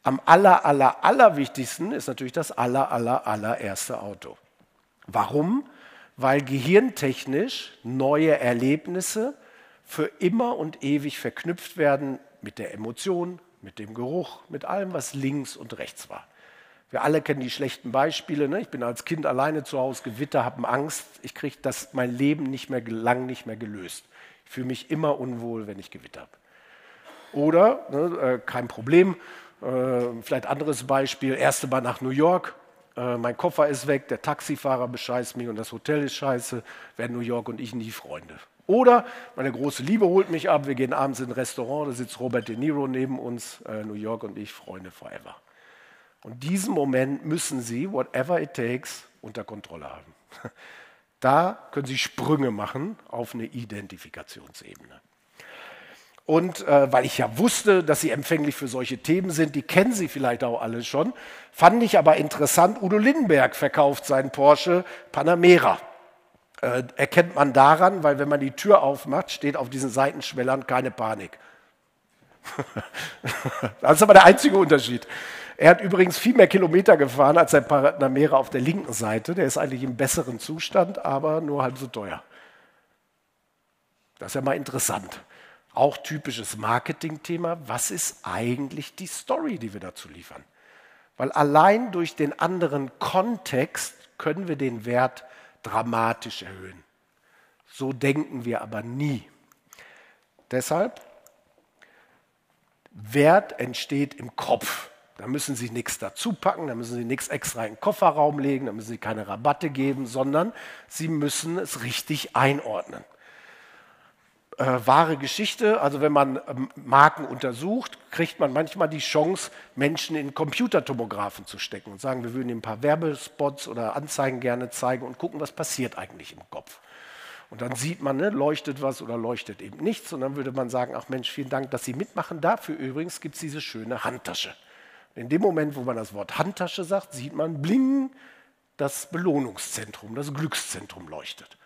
Am aller, aller, allerwichtigsten ist natürlich das aller, aller, allererste Auto. Warum? Weil gehirntechnisch neue Erlebnisse für immer und ewig verknüpft werden mit der Emotion, mit dem Geruch, mit allem, was links und rechts war. Wir alle kennen die schlechten Beispiele. Ne? Ich bin als Kind alleine zu Hause, Gewitter, habe Angst. Ich kriege das mein Leben nicht mehr lang nicht mehr gelöst. Ich fühle mich immer unwohl, wenn ich Gewitter habe. Oder, ne, äh, kein Problem, äh, vielleicht anderes Beispiel, erste Mal nach New York, äh, mein Koffer ist weg, der Taxifahrer bescheißt mich und das Hotel ist scheiße, werden New York und ich nie Freunde. Oder meine große Liebe holt mich ab, wir gehen abends in ein Restaurant, da sitzt Robert De Niro neben uns, äh, New York und ich, Freunde forever. Und diesen Moment müssen Sie, whatever it takes, unter Kontrolle haben. Da können Sie Sprünge machen auf eine Identifikationsebene. Und äh, weil ich ja wusste, dass Sie empfänglich für solche Themen sind, die kennen Sie vielleicht auch alle schon, fand ich aber interessant, Udo Lindenberg verkauft seinen Porsche Panamera. Äh, erkennt man daran, weil wenn man die Tür aufmacht, steht auf diesen Seitenschwellern keine Panik. das ist aber der einzige Unterschied. Er hat übrigens viel mehr Kilometer gefahren als sein Panamera auf der linken Seite. Der ist eigentlich im besseren Zustand, aber nur halb so teuer. Das ist ja mal interessant. Auch typisches Marketingthema. Was ist eigentlich die Story, die wir dazu liefern? Weil allein durch den anderen Kontext können wir den Wert dramatisch erhöhen. So denken wir aber nie. Deshalb, Wert entsteht im Kopf. Da müssen Sie nichts dazu packen, da müssen Sie nichts extra in den Kofferraum legen, da müssen Sie keine Rabatte geben, sondern Sie müssen es richtig einordnen. Äh, wahre Geschichte, also wenn man ähm, Marken untersucht, kriegt man manchmal die Chance, Menschen in Computertomographen zu stecken und sagen, wir würden Ihnen ein paar Werbespots oder Anzeigen gerne zeigen und gucken, was passiert eigentlich im Kopf. Und dann sieht man, ne, leuchtet was oder leuchtet eben nichts. Und dann würde man sagen, ach Mensch, vielen Dank, dass Sie mitmachen. Dafür übrigens gibt es diese schöne Handtasche. In dem Moment, wo man das Wort Handtasche sagt, sieht man, bling, das Belohnungszentrum, das Glückszentrum leuchtet.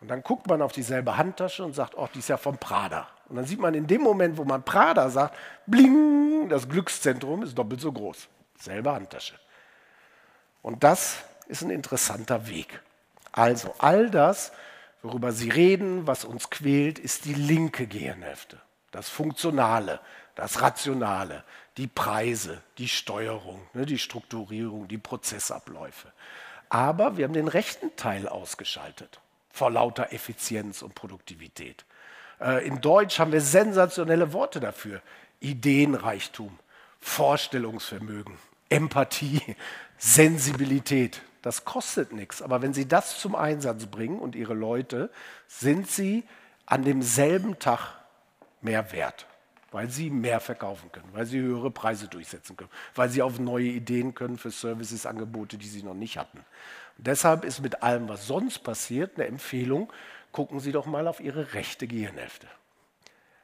Und dann guckt man auf dieselbe Handtasche und sagt, oh, die ist ja vom Prada. Und dann sieht man in dem Moment, wo man Prada sagt, bling, das Glückszentrum ist doppelt so groß. Selbe Handtasche. Und das ist ein interessanter Weg. Also all das, worüber Sie reden, was uns quält, ist die linke Gehirnhälfte. Das Funktionale, das Rationale, die Preise, die Steuerung, ne, die Strukturierung, die Prozessabläufe. Aber wir haben den rechten Teil ausgeschaltet vor lauter Effizienz und Produktivität. Äh, in Deutsch haben wir sensationelle Worte dafür. Ideenreichtum, Vorstellungsvermögen, Empathie, Sensibilität. Das kostet nichts. Aber wenn Sie das zum Einsatz bringen und Ihre Leute, sind Sie an demselben Tag mehr wert, weil Sie mehr verkaufen können, weil Sie höhere Preise durchsetzen können, weil Sie auf neue Ideen können für Services, Angebote, die Sie noch nicht hatten. Deshalb ist mit allem, was sonst passiert, eine Empfehlung, gucken Sie doch mal auf Ihre rechte Gehirnhälfte.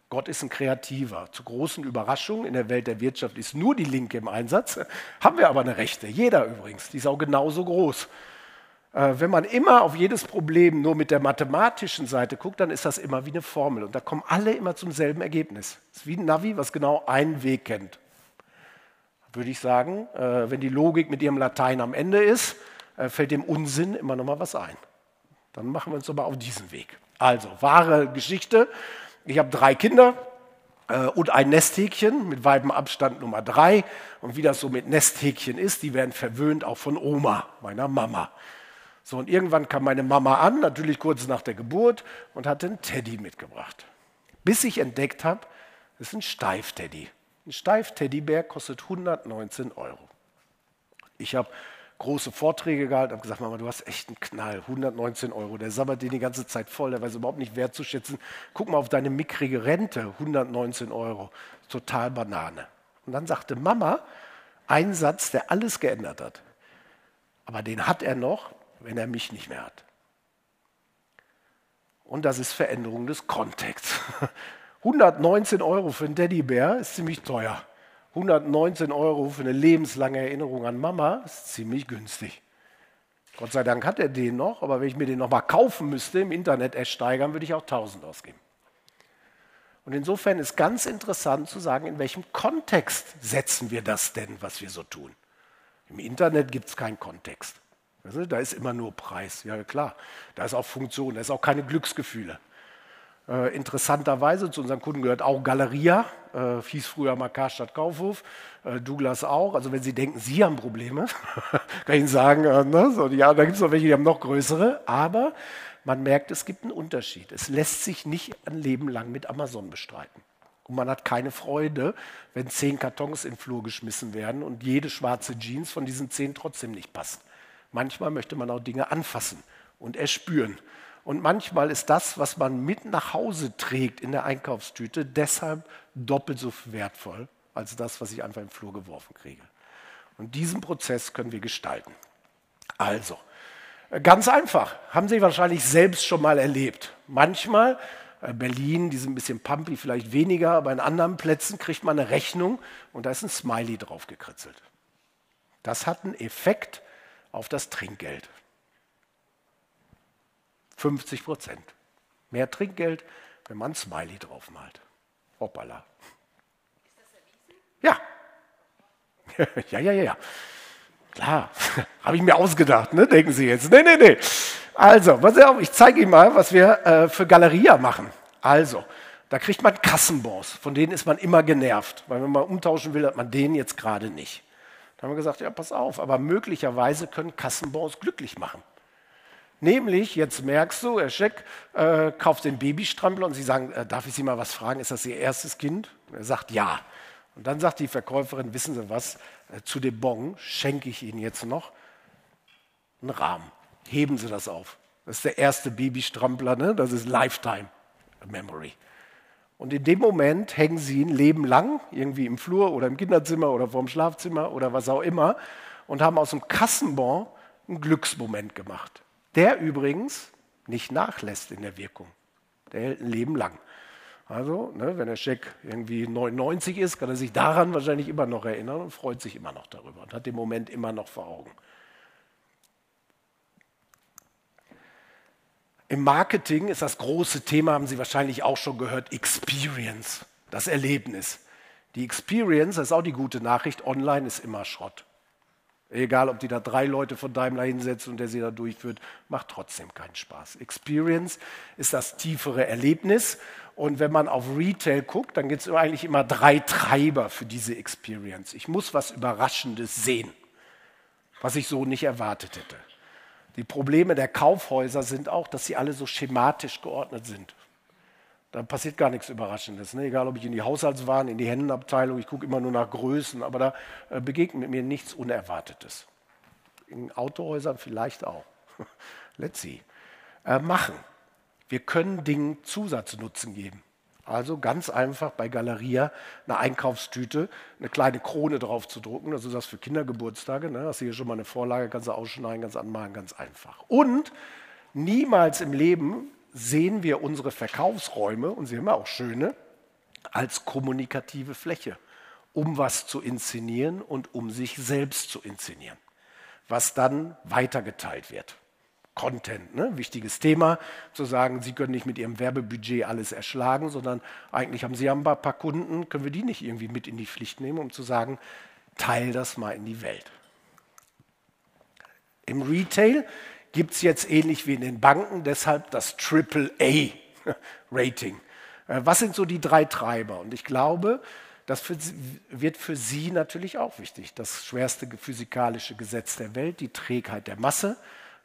Gott ist ein Kreativer. Zu großen Überraschungen in der Welt der Wirtschaft ist nur die Linke im Einsatz. Haben wir aber eine Rechte. Jeder übrigens. Die ist auch genauso groß. Äh, wenn man immer auf jedes Problem nur mit der mathematischen Seite guckt, dann ist das immer wie eine Formel. Und da kommen alle immer zum selben Ergebnis. Es ist wie ein Navi, was genau einen Weg kennt. Würde ich sagen, äh, wenn die Logik mit ihrem Latein am Ende ist, fällt dem Unsinn immer noch mal was ein. Dann machen wir uns aber auf diesen Weg. Also, wahre Geschichte. Ich habe drei Kinder äh, und ein Nesthäkchen mit weibem Abstand Nummer drei. Und wie das so mit Nesthäkchen ist, die werden verwöhnt auch von Oma, meiner Mama. So, und irgendwann kam meine Mama an, natürlich kurz nach der Geburt, und hatte einen Teddy mitgebracht. Bis ich entdeckt habe, das ist ein Steifteddy. Ein Steif-Teddybär kostet 119 Euro. Ich habe große Vorträge gehalten, habe gesagt, Mama, du hast echt einen Knall, 119 Euro, der sabbert dir die ganze Zeit voll, der weiß überhaupt nicht wertzuschätzen. Guck mal auf deine mickrige Rente, 119 Euro, total Banane. Und dann sagte Mama einen Satz, der alles geändert hat. Aber den hat er noch, wenn er mich nicht mehr hat. Und das ist Veränderung des Kontexts. 119 Euro für einen Teddybär ist ziemlich teuer. 119 Euro für eine lebenslange Erinnerung an Mama ist ziemlich günstig. Gott sei Dank hat er den noch, aber wenn ich mir den nochmal kaufen müsste, im Internet ersteigern, würde ich auch 1000 ausgeben. Und insofern ist ganz interessant zu sagen, in welchem Kontext setzen wir das denn, was wir so tun. Im Internet gibt es keinen Kontext. Da ist immer nur Preis. Ja klar, da ist auch Funktion, da ist auch keine Glücksgefühle. Äh, interessanterweise zu unseren Kunden gehört auch Galeria, äh, hieß früher mal Karstadt Kaufhof, äh, Douglas auch. Also wenn Sie denken, Sie haben Probleme, kann ich Ihnen sagen, äh, ne? so, ja, da gibt es noch welche, die haben noch größere, aber man merkt, es gibt einen Unterschied. Es lässt sich nicht ein Leben lang mit Amazon bestreiten. Und man hat keine Freude, wenn zehn Kartons in den Flur geschmissen werden und jede schwarze Jeans von diesen zehn trotzdem nicht passt. Manchmal möchte man auch Dinge anfassen und erspüren. Und manchmal ist das, was man mit nach Hause trägt in der Einkaufstüte, deshalb doppelt so wertvoll als das, was ich einfach im Flur geworfen kriege. Und diesen Prozess können wir gestalten. Also, ganz einfach, haben Sie wahrscheinlich selbst schon mal erlebt. Manchmal, äh, Berlin, die sind ein bisschen pumpy, vielleicht weniger, aber in anderen Plätzen kriegt man eine Rechnung und da ist ein Smiley drauf gekritzelt. Das hat einen Effekt auf das Trinkgeld. 50 Prozent. Mehr Trinkgeld, wenn man ein Smiley draufmalt. Hoppala. Ja. ja, ja, ja, ja. Klar, habe ich mir ausgedacht, ne? denken Sie jetzt. Nee, nee, nee. Also, pass auf, ich zeige Ihnen mal, was wir äh, für Galeria machen. Also, da kriegt man Kassenbons, von denen ist man immer genervt, weil wenn man umtauschen will, hat man den jetzt gerade nicht. Da haben wir gesagt, ja, pass auf, aber möglicherweise können Kassenbons glücklich machen. Nämlich, jetzt merkst du, Herr Scheck äh, kauft den Babystrampler und Sie sagen, äh, darf ich Sie mal was fragen, ist das Ihr erstes Kind? Und er sagt ja. Und dann sagt die Verkäuferin, wissen Sie was, äh, zu dem Bon schenke ich Ihnen jetzt noch einen Rahmen. Heben Sie das auf. Das ist der erste Babystrampler, ne? das ist Lifetime Memory. Und in dem Moment hängen Sie ein Leben lang, irgendwie im Flur oder im Kinderzimmer oder vorm Schlafzimmer oder was auch immer, und haben aus dem Kassenbon einen Glücksmoment gemacht. Der übrigens nicht nachlässt in der Wirkung. Der hält ein Leben lang. Also, ne, wenn der Scheck irgendwie 99 ist, kann er sich daran wahrscheinlich immer noch erinnern und freut sich immer noch darüber und hat den Moment immer noch vor Augen. Im Marketing ist das große Thema, haben Sie wahrscheinlich auch schon gehört, Experience, das Erlebnis. Die Experience, das ist auch die gute Nachricht, online ist immer Schrott. Egal, ob die da drei Leute von Daimler hinsetzen und der sie da durchführt, macht trotzdem keinen Spaß. Experience ist das tiefere Erlebnis. Und wenn man auf Retail guckt, dann gibt es eigentlich immer drei Treiber für diese Experience. Ich muss was Überraschendes sehen, was ich so nicht erwartet hätte. Die Probleme der Kaufhäuser sind auch, dass sie alle so schematisch geordnet sind. Da passiert gar nichts Überraschendes. Ne? Egal, ob ich in die Haushaltswaren, in die Händenabteilung, ich gucke immer nur nach Größen, aber da äh, begegnet mir nichts Unerwartetes. In Autohäusern vielleicht auch. Let's see. Äh, machen. Wir können Dingen Zusatznutzen geben. Also ganz einfach bei Galeria eine Einkaufstüte, eine kleine Krone drauf zu drucken. Das ist das für Kindergeburtstage. Ne? Hast du hier schon mal eine Vorlage, kannst du ausschneiden, ganz anmalen, ganz einfach. Und niemals im Leben sehen wir unsere Verkaufsräume, und sie haben auch schöne, als kommunikative Fläche, um was zu inszenieren und um sich selbst zu inszenieren, was dann weitergeteilt wird. Content, ne? wichtiges Thema, zu sagen, Sie können nicht mit Ihrem Werbebudget alles erschlagen, sondern eigentlich haben Sie ein paar Kunden, können wir die nicht irgendwie mit in die Pflicht nehmen, um zu sagen, teil das mal in die Welt. Im Retail gibt es jetzt ähnlich wie in den Banken deshalb das AAA-Rating. Äh, was sind so die drei Treiber? Und ich glaube, das wird für Sie natürlich auch wichtig. Das schwerste physikalische Gesetz der Welt, die Trägheit der Masse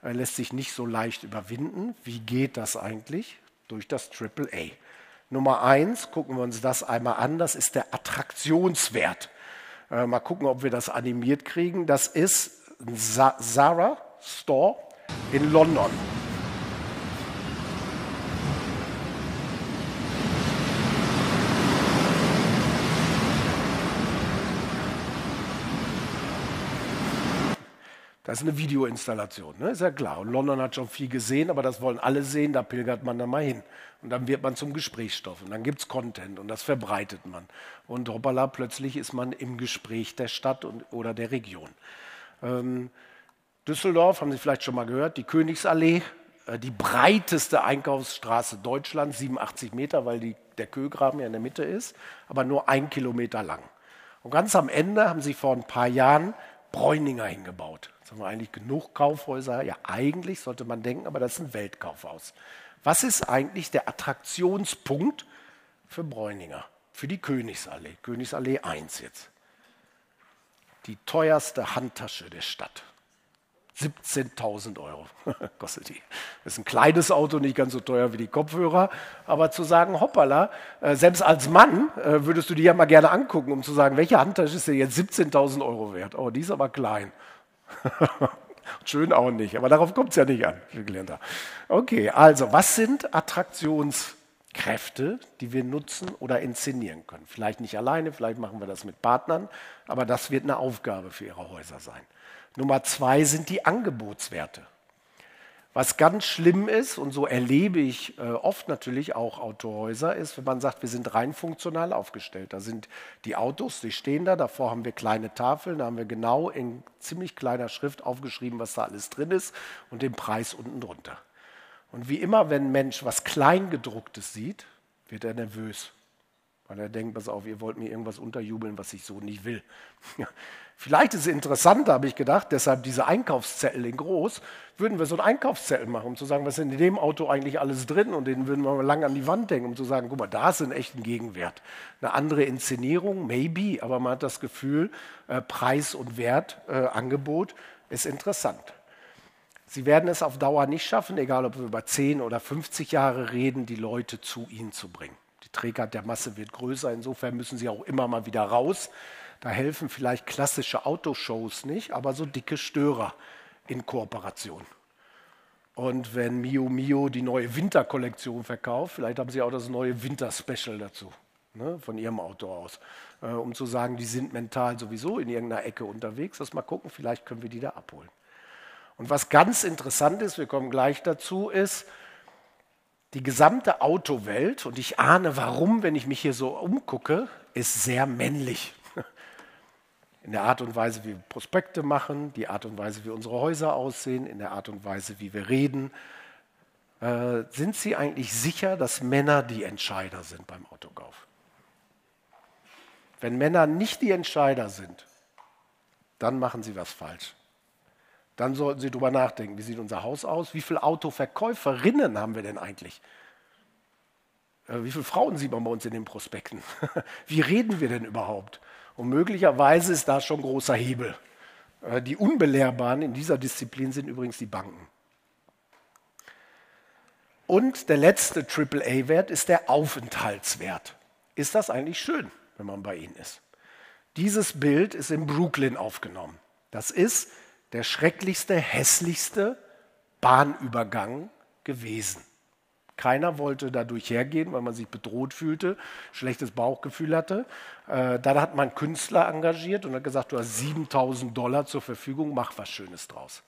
lässt sich nicht so leicht überwinden. Wie geht das eigentlich? Durch das AAA. Nummer eins, gucken wir uns das einmal an, das ist der Attraktionswert. Äh, mal gucken, ob wir das animiert kriegen. Das ist Zara Store in London. Das ist eine Videoinstallation, ne? ist ja klar. Und London hat schon viel gesehen, aber das wollen alle sehen, da pilgert man dann mal hin. Und dann wird man zum Gesprächsstoff und dann gibt es Content und das verbreitet man. Und hoppala, plötzlich ist man im Gespräch der Stadt und, oder der Region. Ähm, Düsseldorf, haben Sie vielleicht schon mal gehört, die Königsallee, äh, die breiteste Einkaufsstraße Deutschlands, 87 Meter, weil die, der Kögraben ja in der Mitte ist, aber nur ein Kilometer lang. Und ganz am Ende haben sie vor ein paar Jahren Bräuninger hingebaut. Jetzt haben wir eigentlich genug Kaufhäuser. Ja, eigentlich sollte man denken, aber das ist ein Weltkaufhaus. Was ist eigentlich der Attraktionspunkt für Bräuninger? Für die Königsallee, Königsallee 1 jetzt. Die teuerste Handtasche der Stadt. 17.000 Euro kostet die. Das ist ein kleines Auto, nicht ganz so teuer wie die Kopfhörer. Aber zu sagen, hoppala, äh, selbst als Mann äh, würdest du die ja mal gerne angucken, um zu sagen, welche Handtasche ist denn jetzt 17.000 Euro wert? Oh, die ist aber klein. Schön auch nicht, aber darauf kommt es ja nicht an, Geländer. Okay, also was sind Attraktionskräfte, die wir nutzen oder inszenieren können? Vielleicht nicht alleine, vielleicht machen wir das mit Partnern, aber das wird eine Aufgabe für Ihre Häuser sein. Nummer zwei sind die Angebotswerte. Was ganz schlimm ist, und so erlebe ich äh, oft natürlich auch Autohäuser, ist, wenn man sagt, wir sind rein funktional aufgestellt. Da sind die Autos, die stehen da, davor haben wir kleine Tafeln, da haben wir genau in ziemlich kleiner Schrift aufgeschrieben, was da alles drin ist und den Preis unten drunter. Und wie immer, wenn ein Mensch was Kleingedrucktes sieht, wird er nervös. Weil er denkt, pass auf, ihr wollt mir irgendwas unterjubeln, was ich so nicht will. Vielleicht ist es interessant, habe ich gedacht, deshalb diese Einkaufszettel in groß, würden wir so einen Einkaufszettel machen, um zu sagen, was ist in dem Auto eigentlich alles drin und den würden wir mal lang an die Wand hängen, um zu sagen, guck mal, da ist ein echten Gegenwert. Eine andere Inszenierung, maybe, aber man hat das Gefühl, äh, Preis und Wert, äh, Angebot ist interessant. Sie werden es auf Dauer nicht schaffen, egal ob wir über 10 oder 50 Jahre reden, die Leute zu ihnen zu bringen. Die Trägheit der Masse wird größer, insofern müssen sie auch immer mal wieder raus. Da helfen vielleicht klassische Autoshows nicht, aber so dicke Störer in Kooperation. Und wenn Mio Mio die neue Winterkollektion verkauft, vielleicht haben sie auch das neue Winter-Special dazu, ne, von ihrem Auto aus, äh, um zu sagen, die sind mental sowieso in irgendeiner Ecke unterwegs. Lass mal gucken, vielleicht können wir die da abholen. Und was ganz interessant ist, wir kommen gleich dazu, ist, die gesamte Autowelt, und ich ahne warum, wenn ich mich hier so umgucke, ist sehr männlich. In der Art und Weise, wie wir Prospekte machen, die Art und Weise, wie unsere Häuser aussehen, in der Art und Weise, wie wir reden. Äh, sind Sie eigentlich sicher, dass Männer die Entscheider sind beim Autokauf? Wenn Männer nicht die Entscheider sind, dann machen sie was falsch. Dann sollten Sie darüber nachdenken, wie sieht unser Haus aus? Wie viele Autoverkäuferinnen haben wir denn eigentlich? Äh, wie viele Frauen sieht man bei uns in den Prospekten? Wie reden wir denn überhaupt? Und möglicherweise ist da schon großer Hebel. Äh, die Unbelehrbaren in dieser Disziplin sind übrigens die Banken. Und der letzte AAA-Wert ist der Aufenthaltswert. Ist das eigentlich schön, wenn man bei Ihnen ist? Dieses Bild ist in Brooklyn aufgenommen. Das ist der schrecklichste, hässlichste Bahnübergang gewesen. Keiner wollte da durchhergehen, weil man sich bedroht fühlte, schlechtes Bauchgefühl hatte. Äh, dann hat man Künstler engagiert und hat gesagt, du hast 7000 Dollar zur Verfügung, mach was Schönes draus.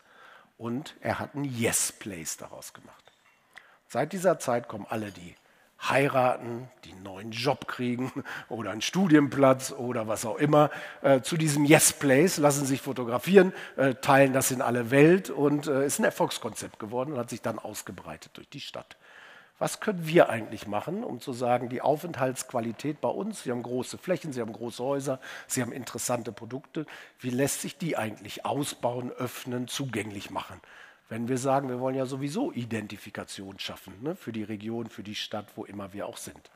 Und er hat ein Yes-Place daraus gemacht. Seit dieser Zeit kommen alle, die heiraten, die einen neuen Job kriegen oder einen Studienplatz oder was auch immer, äh, zu diesem Yes Place, lassen sich fotografieren, äh, teilen das in alle Welt und äh, ist ein Erfolgskonzept geworden und hat sich dann ausgebreitet durch die Stadt. Was können wir eigentlich machen, um zu sagen, die Aufenthaltsqualität bei uns, Sie haben große Flächen, Sie haben große Häuser, Sie haben interessante Produkte, wie lässt sich die eigentlich ausbauen, öffnen, zugänglich machen? Wenn wir sagen, wir wollen ja sowieso Identifikation schaffen ne, für die Region, für die Stadt, wo immer wir auch sind.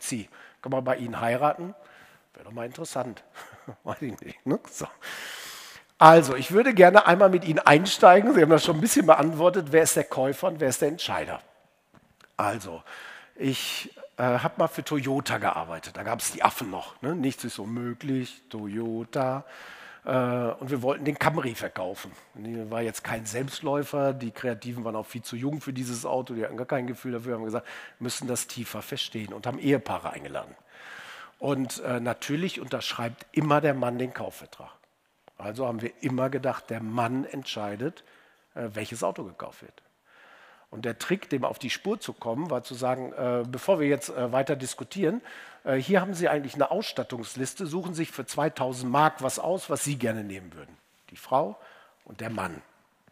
See. Kann man bei Ihnen heiraten? Wäre doch mal interessant. Weiß ich nicht. Ne? So. Also, ich würde gerne einmal mit Ihnen einsteigen. Sie haben das schon ein bisschen beantwortet. Wer ist der Käufer und wer ist der Entscheider? Also, ich äh, habe mal für Toyota gearbeitet. Da gab es die Affen noch. Ne? Nichts ist unmöglich. Toyota. Äh, und wir wollten den Camry verkaufen. Die war jetzt kein Selbstläufer, die Kreativen waren auch viel zu jung für dieses Auto, die hatten gar kein Gefühl dafür, haben gesagt, müssen das tiefer verstehen und haben Ehepaare eingeladen. Und äh, natürlich unterschreibt immer der Mann den Kaufvertrag. Also haben wir immer gedacht, der Mann entscheidet, äh, welches Auto gekauft wird. Und der Trick, dem auf die Spur zu kommen, war zu sagen, äh, bevor wir jetzt äh, weiter diskutieren, äh, hier haben Sie eigentlich eine Ausstattungsliste, suchen sich für 2000 Mark was aus, was Sie gerne nehmen würden. Die Frau und der Mann.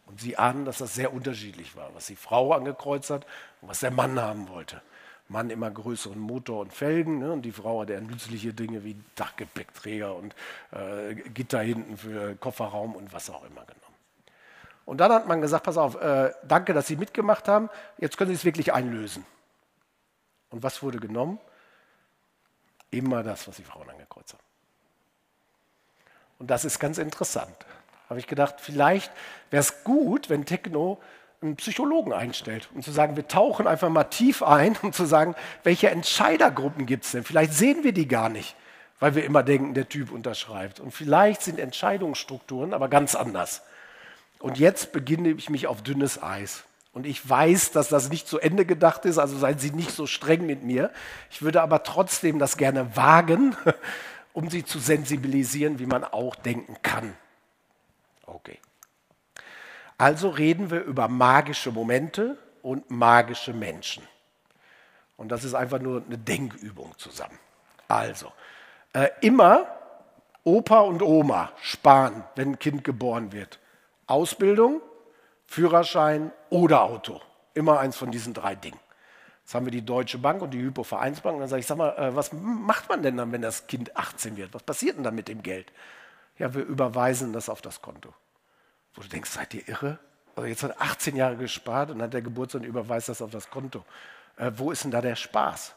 Und Sie ahnen, dass das sehr unterschiedlich war, was die Frau angekreuzt hat und was der Mann haben wollte. Mann immer größeren Motor und Felgen ne? und die Frau hat eher nützliche Dinge wie Dachgepäckträger und äh, Gitter hinten für Kofferraum und was auch immer genommen. Und dann hat man gesagt, pass auf, äh, danke, dass Sie mitgemacht haben, jetzt können Sie es wirklich einlösen. Und was wurde genommen? Immer das, was die Frauen angekreuzt haben. Und das ist ganz interessant. Habe ich gedacht, vielleicht wäre es gut, wenn Techno einen Psychologen einstellt und zu sagen, wir tauchen einfach mal tief ein, um zu sagen, welche Entscheidergruppen gibt es denn? Vielleicht sehen wir die gar nicht, weil wir immer denken, der Typ unterschreibt. Und vielleicht sind Entscheidungsstrukturen aber ganz anders. Und jetzt beginne ich mich auf dünnes Eis. Und ich weiß, dass das nicht zu Ende gedacht ist, also seien Sie nicht so streng mit mir. Ich würde aber trotzdem das gerne wagen, um Sie zu sensibilisieren, wie man auch denken kann. Okay. Also reden wir über magische Momente und magische Menschen. Und das ist einfach nur eine Denkübung zusammen. Also, äh, immer Opa und Oma sparen, wenn ein Kind geboren wird. Ausbildung, Führerschein oder Auto. Immer eins von diesen drei Dingen. Jetzt haben wir die Deutsche Bank und die Hypo-Vereinsbank. Und dann sage ich, sag mal, äh, was macht man denn dann, wenn das Kind 18 wird? Was passiert denn dann mit dem Geld? Ja, wir überweisen das auf das Konto. Wo du denkst, seid ihr irre? Also jetzt hat er 18 Jahre gespart und hat der Geburtstag und überweist das auf das Konto. Äh, wo ist denn da der Spaß?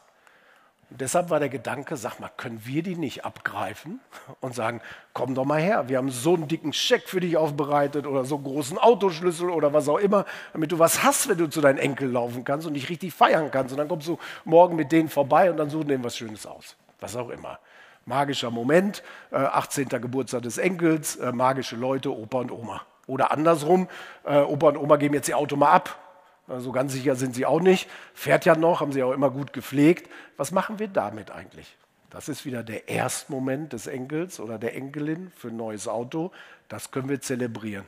Und deshalb war der Gedanke, sag mal, können wir die nicht abgreifen und sagen, komm doch mal her, wir haben so einen dicken Scheck für dich aufbereitet oder so einen großen Autoschlüssel oder was auch immer, damit du was hast, wenn du zu deinen Enkel laufen kannst und dich richtig feiern kannst. Und dann kommst du morgen mit denen vorbei und dann suchen denen was Schönes aus. Was auch immer. Magischer Moment, äh, 18. Geburtstag des Enkels, äh, magische Leute, Opa und Oma. Oder andersrum, äh, Opa und Oma geben jetzt ihr Auto mal ab so also ganz sicher sind sie auch nicht. Fährt ja noch, haben sie auch immer gut gepflegt. Was machen wir damit eigentlich? Das ist wieder der Erstmoment des Enkels oder der Enkelin für ein neues Auto. Das können wir zelebrieren.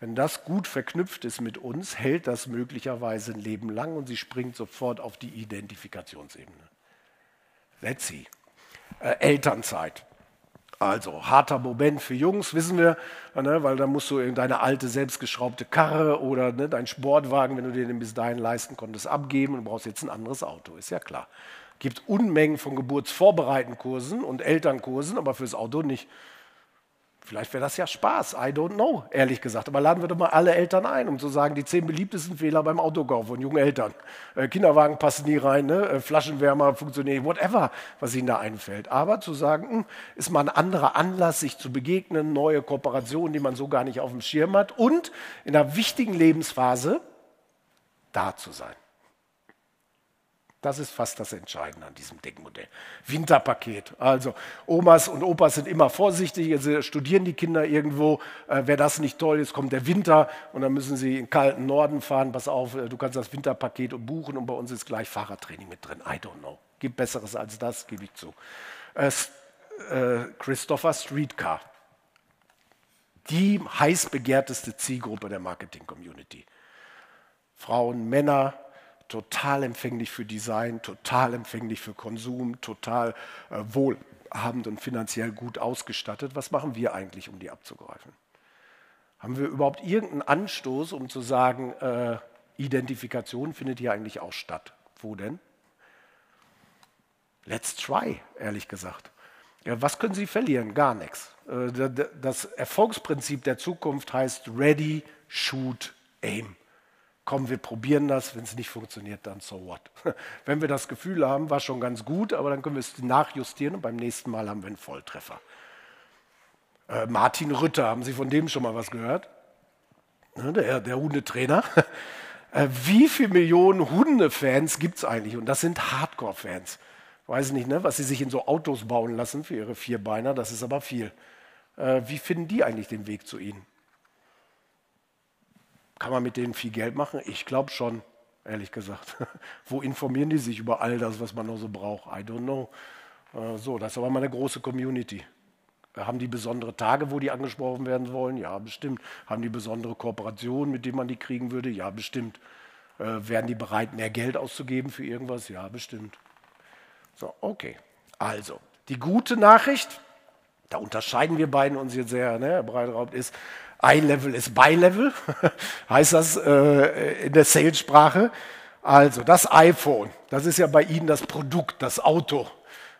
Wenn das gut verknüpft ist mit uns, hält das möglicherweise ein Leben lang und sie springt sofort auf die Identifikationsebene. Let's see. Äh, Elternzeit. Also harter Moment für Jungs, wissen wir, ne, weil da musst du deine alte selbstgeschraubte Karre oder ne, deinen Sportwagen, wenn du dir den bis dahin leisten konntest, abgeben und brauchst jetzt ein anderes Auto, ist ja klar. Gibt Unmengen von geburtsvorbereitenden Kursen und Elternkursen, aber fürs Auto nicht. Vielleicht wäre das ja Spaß, I don't know, ehrlich gesagt. Aber laden wir doch mal alle Eltern ein, um zu sagen, die zehn beliebtesten Fehler beim Autokauf von jungen Eltern. Äh, Kinderwagen passen nie rein, ne? Äh, Flaschenwärmer funktionieren, whatever, was ihnen da einfällt. Aber zu sagen, hm, ist mal ein anderer Anlass, sich zu begegnen, neue Kooperationen, die man so gar nicht auf dem Schirm hat und in einer wichtigen Lebensphase da zu sein. Das ist fast das Entscheidende an diesem Denkmodell. Winterpaket. Also Omas und Opas sind immer vorsichtig, sie studieren die Kinder irgendwo. Äh, Wäre das nicht toll, jetzt kommt der Winter und dann müssen sie in den kalten Norden fahren. Pass auf, äh, du kannst das Winterpaket buchen und bei uns ist gleich Fahrradtraining mit drin. I don't know. Gibt Besseres als das, gebe ich zu. Äh, äh, Christopher Streetcar. Die heiß begehrteste Zielgruppe der Marketing-Community. Frauen, Männer, total empfänglich für Design, total empfänglich für Konsum, total äh, wohlhabend und finanziell gut ausgestattet. Was machen wir eigentlich, um die abzugreifen? Haben wir überhaupt irgendeinen Anstoß, um zu sagen, äh, Identifikation findet hier eigentlich auch statt? Wo denn? Let's try, ehrlich gesagt. Ja, was können Sie verlieren? Gar nichts. Äh, das Erfolgsprinzip der Zukunft heißt Ready, Shoot, Aim komm, wir probieren das, wenn es nicht funktioniert, dann so what. Wenn wir das Gefühl haben, war schon ganz gut, aber dann können wir es nachjustieren und beim nächsten Mal haben wir einen Volltreffer. Äh, Martin Rütter, haben Sie von dem schon mal was gehört? Ne, der, der Hundetrainer. Äh, wie viele Millionen Hundefans gibt es eigentlich? Und das sind Hardcore-Fans. Weiß nicht, ne, was sie sich in so Autos bauen lassen für ihre Vierbeiner, das ist aber viel. Äh, wie finden die eigentlich den Weg zu Ihnen? Kann man mit denen viel Geld machen? Ich glaube schon, ehrlich gesagt. Wo informieren die sich über all das, was man noch so braucht? I don't know. Äh, so, das ist aber mal eine große Community. Haben die besondere Tage, wo die angesprochen werden wollen? Ja, bestimmt. Haben die besondere Kooperationen, mit denen man die kriegen würde? Ja, bestimmt. Äh, wären die bereit, mehr Geld auszugeben für irgendwas? Ja, bestimmt. So, okay. Also, die gute Nachricht, da unterscheiden wir beiden uns jetzt sehr, ne, Breitraubt, ist, Eye-Level ist Buy-Level, heißt das äh, in der Sales-Sprache. Also das iPhone, das ist ja bei Ihnen das Produkt, das Auto,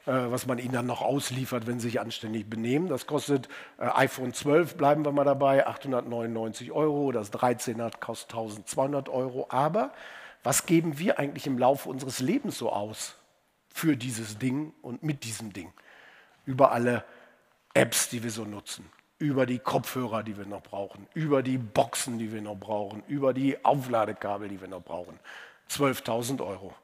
äh, was man Ihnen dann noch ausliefert, wenn Sie sich anständig benehmen. Das kostet äh, iPhone 12, bleiben wir mal dabei, 899 Euro. Das 13 hat kostet 1200 Euro. Aber was geben wir eigentlich im Laufe unseres Lebens so aus für dieses Ding und mit diesem Ding? Über alle Apps, die wir so nutzen über die Kopfhörer, die wir noch brauchen, über die Boxen, die wir noch brauchen, über die Aufladekabel, die wir noch brauchen. 12.000 Euro.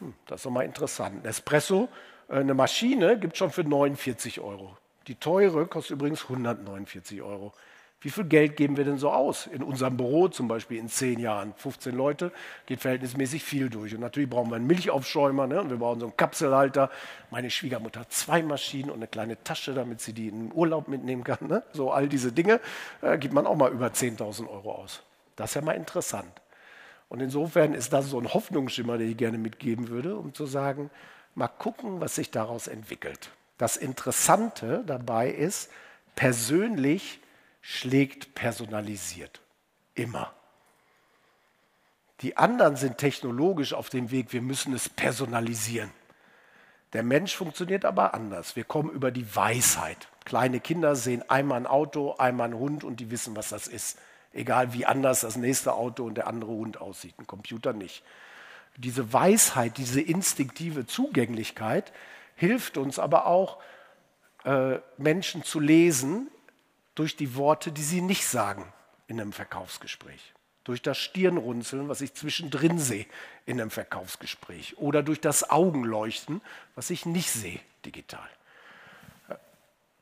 Hm, das ist doch mal interessant. Ein Espresso, äh, eine Maschine gibt es schon für 49 Euro. Die teure kostet übrigens 149 Euro. Wie viel Geld geben wir denn so aus? In unserem Büro zum Beispiel in zehn Jahren, 15 Leute, geht verhältnismäßig viel durch. Und natürlich brauchen wir einen Milchaufschäumer ne? und wir brauchen so einen Kapselhalter. Meine Schwiegermutter hat zwei Maschinen und eine kleine Tasche, damit sie die in den Urlaub mitnehmen kann. Ne? So all diese Dinge äh, gibt man auch mal über 10.000 Euro aus. Das ist ja mal interessant. Und insofern ist das so ein Hoffnungsschimmer, den ich gerne mitgeben würde, um zu sagen, mal gucken, was sich daraus entwickelt. Das Interessante dabei ist, persönlich schlägt personalisiert. Immer. Die anderen sind technologisch auf dem Weg, wir müssen es personalisieren. Der Mensch funktioniert aber anders. Wir kommen über die Weisheit. Kleine Kinder sehen einmal ein Auto, einmal einen Hund und die wissen, was das ist. Egal wie anders das nächste Auto und der andere Hund aussieht. Ein Computer nicht. Diese Weisheit, diese instinktive Zugänglichkeit hilft uns aber auch, äh, Menschen zu lesen durch die Worte, die sie nicht sagen in einem Verkaufsgespräch. Durch das Stirnrunzeln, was ich zwischendrin sehe in einem Verkaufsgespräch. Oder durch das Augenleuchten, was ich nicht sehe digital.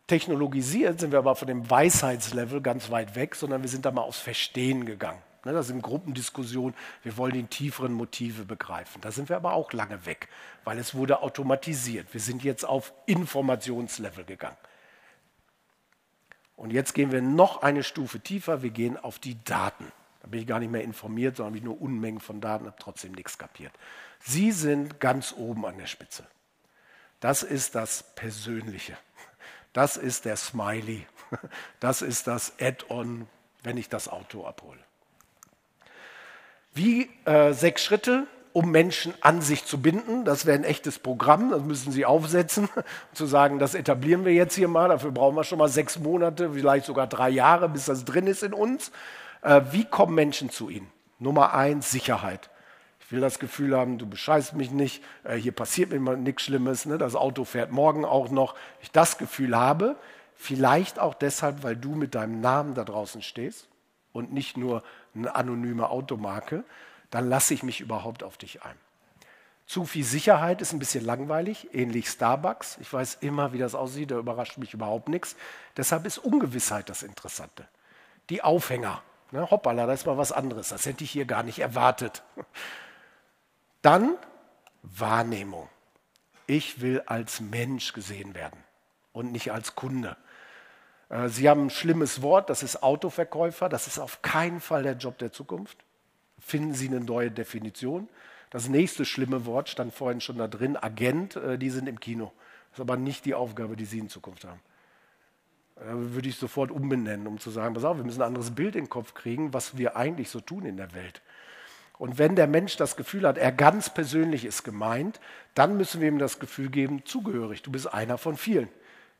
Technologisiert sind wir aber von dem Weisheitslevel ganz weit weg, sondern wir sind da mal aufs Verstehen gegangen. Ne, das sind Gruppendiskussionen, wir wollen die tieferen Motive begreifen. Da sind wir aber auch lange weg, weil es wurde automatisiert. Wir sind jetzt auf Informationslevel gegangen. Und jetzt gehen wir noch eine Stufe tiefer, wir gehen auf die Daten. Da bin ich gar nicht mehr informiert, sondern habe ich nur Unmengen von Daten, habe trotzdem nichts kapiert. Sie sind ganz oben an der Spitze. Das ist das Persönliche. Das ist der Smiley. Das ist das Add-on, wenn ich das Auto abhole. Wie äh, sechs Schritte, um Menschen an sich zu binden. Das wäre ein echtes Programm, das müssen Sie aufsetzen, zu sagen, das etablieren wir jetzt hier mal. Dafür brauchen wir schon mal sechs Monate, vielleicht sogar drei Jahre, bis das drin ist in uns. Äh, wie kommen Menschen zu Ihnen? Nummer eins, Sicherheit. Ich will das Gefühl haben, du bescheißt mich nicht, äh, hier passiert mir nichts Schlimmes, ne? das Auto fährt morgen auch noch. Ich das Gefühl habe, vielleicht auch deshalb, weil du mit deinem Namen da draußen stehst und nicht nur eine anonyme Automarke, dann lasse ich mich überhaupt auf dich ein. Zu viel Sicherheit ist ein bisschen langweilig, ähnlich Starbucks. Ich weiß immer, wie das aussieht, da überrascht mich überhaupt nichts. Deshalb ist Ungewissheit das Interessante. Die Aufhänger. Ne, hoppala, das ist mal was anderes. Das hätte ich hier gar nicht erwartet. Dann Wahrnehmung. Ich will als Mensch gesehen werden und nicht als Kunde. Äh, Sie haben ein schlimmes Wort, das ist Autoverkäufer. Das ist auf keinen Fall der Job der Zukunft. Finden Sie eine neue Definition. Das nächste schlimme Wort stand vorhin schon da drin, Agent, äh, die sind im Kino. Das ist aber nicht die Aufgabe, die Sie in Zukunft haben. Äh, würde ich sofort umbenennen, um zu sagen, pass auf, wir müssen ein anderes Bild in den Kopf kriegen, was wir eigentlich so tun in der Welt. Und wenn der Mensch das Gefühl hat, er ganz persönlich ist gemeint, dann müssen wir ihm das Gefühl geben, zugehörig, du bist einer von vielen.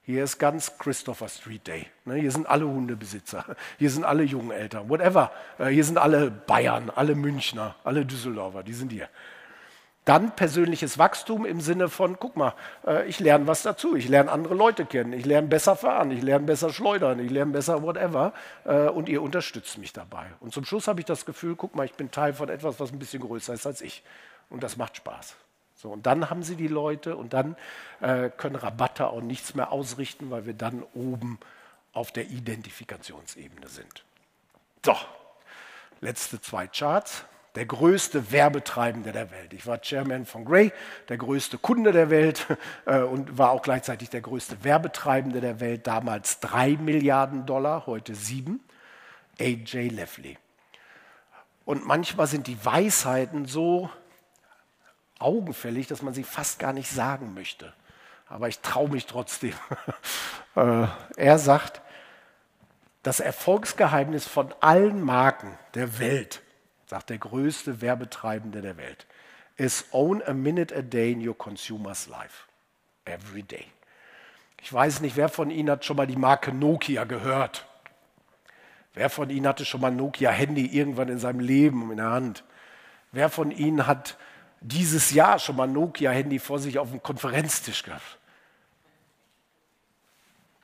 Hier ist ganz Christopher Street Day. Ne, hier sind alle Hundebesitzer, hier sind alle jungen Eltern, whatever. Äh, hier sind alle Bayern, alle Münchner, alle Düsseldorfer, die sind hier. Dann persönliches Wachstum im Sinne von, guck mal, äh, ich lerne was dazu, ich lerne andere Leute kennen, ich lerne besser fahren, ich lerne besser schleudern, ich lerne besser whatever äh, und ihr unterstützt mich dabei. Und zum Schluss habe ich das Gefühl, guck mal, ich bin Teil von etwas, was ein bisschen größer ist als ich. Und das macht Spaß. So, und dann haben sie die Leute und dann äh, können Rabatte auch nichts mehr ausrichten, weil wir dann oben auf der Identifikationsebene sind. So, letzte zwei Charts. Der größte Werbetreibende der Welt. Ich war Chairman von Gray, der größte Kunde der Welt äh, und war auch gleichzeitig der größte Werbetreibende der Welt. Damals drei Milliarden Dollar, heute sieben. AJ Leffley. Und manchmal sind die Weisheiten so augenfällig, dass man sie fast gar nicht sagen möchte. Aber ich traue mich trotzdem. Äh, er sagt, das Erfolgsgeheimnis von allen Marken der Welt, sagt der größte Werbetreibende der Welt, ist own a minute a day in your consumer's life. Every day. Ich weiß nicht, wer von Ihnen hat schon mal die Marke Nokia gehört? Wer von Ihnen hatte schon mal ein Nokia-Handy irgendwann in seinem Leben in der Hand? Wer von Ihnen hat dieses Jahr schon mal Nokia-Handy vor sich auf dem Konferenztisch gehabt.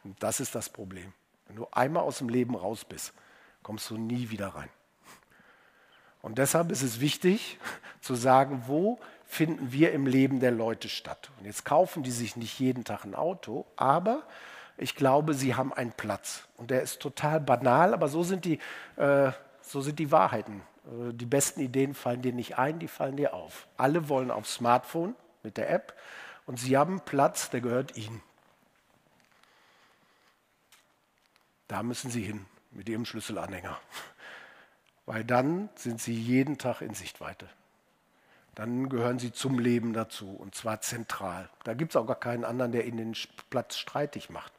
Und das ist das Problem. Wenn du einmal aus dem Leben raus bist, kommst du nie wieder rein. Und deshalb ist es wichtig zu sagen, wo finden wir im Leben der Leute statt. Und jetzt kaufen die sich nicht jeden Tag ein Auto, aber ich glaube, sie haben einen Platz. Und der ist total banal, aber so sind die, äh, so sind die Wahrheiten. Äh, die besten Ideen fallen dir nicht ein, die fallen dir auf. Alle wollen aufs Smartphone mit der App und sie haben Platz, der gehört ihnen. Da müssen sie hin mit ihrem Schlüsselanhänger, weil dann sind sie jeden Tag in Sichtweite. Dann gehören sie zum Leben dazu und zwar zentral. Da gibt es auch gar keinen anderen, der ihnen den Platz streitig macht.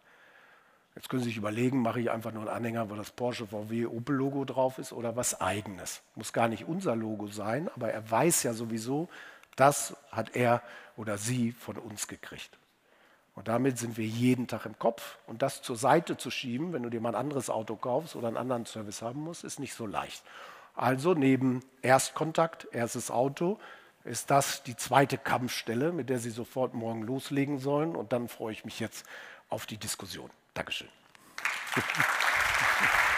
Jetzt können Sie sich überlegen, mache ich einfach nur einen Anhänger, wo das Porsche VW Opel Logo drauf ist oder was eigenes. Muss gar nicht unser Logo sein, aber er weiß ja sowieso, das hat er oder sie von uns gekriegt. Und damit sind wir jeden Tag im Kopf. Und das zur Seite zu schieben, wenn du dir mal ein anderes Auto kaufst oder einen anderen Service haben musst, ist nicht so leicht. Also neben Erstkontakt, erstes Auto, ist das die zweite Kampfstelle, mit der Sie sofort morgen loslegen sollen. Und dann freue ich mich jetzt auf die Diskussion. Dankeschön.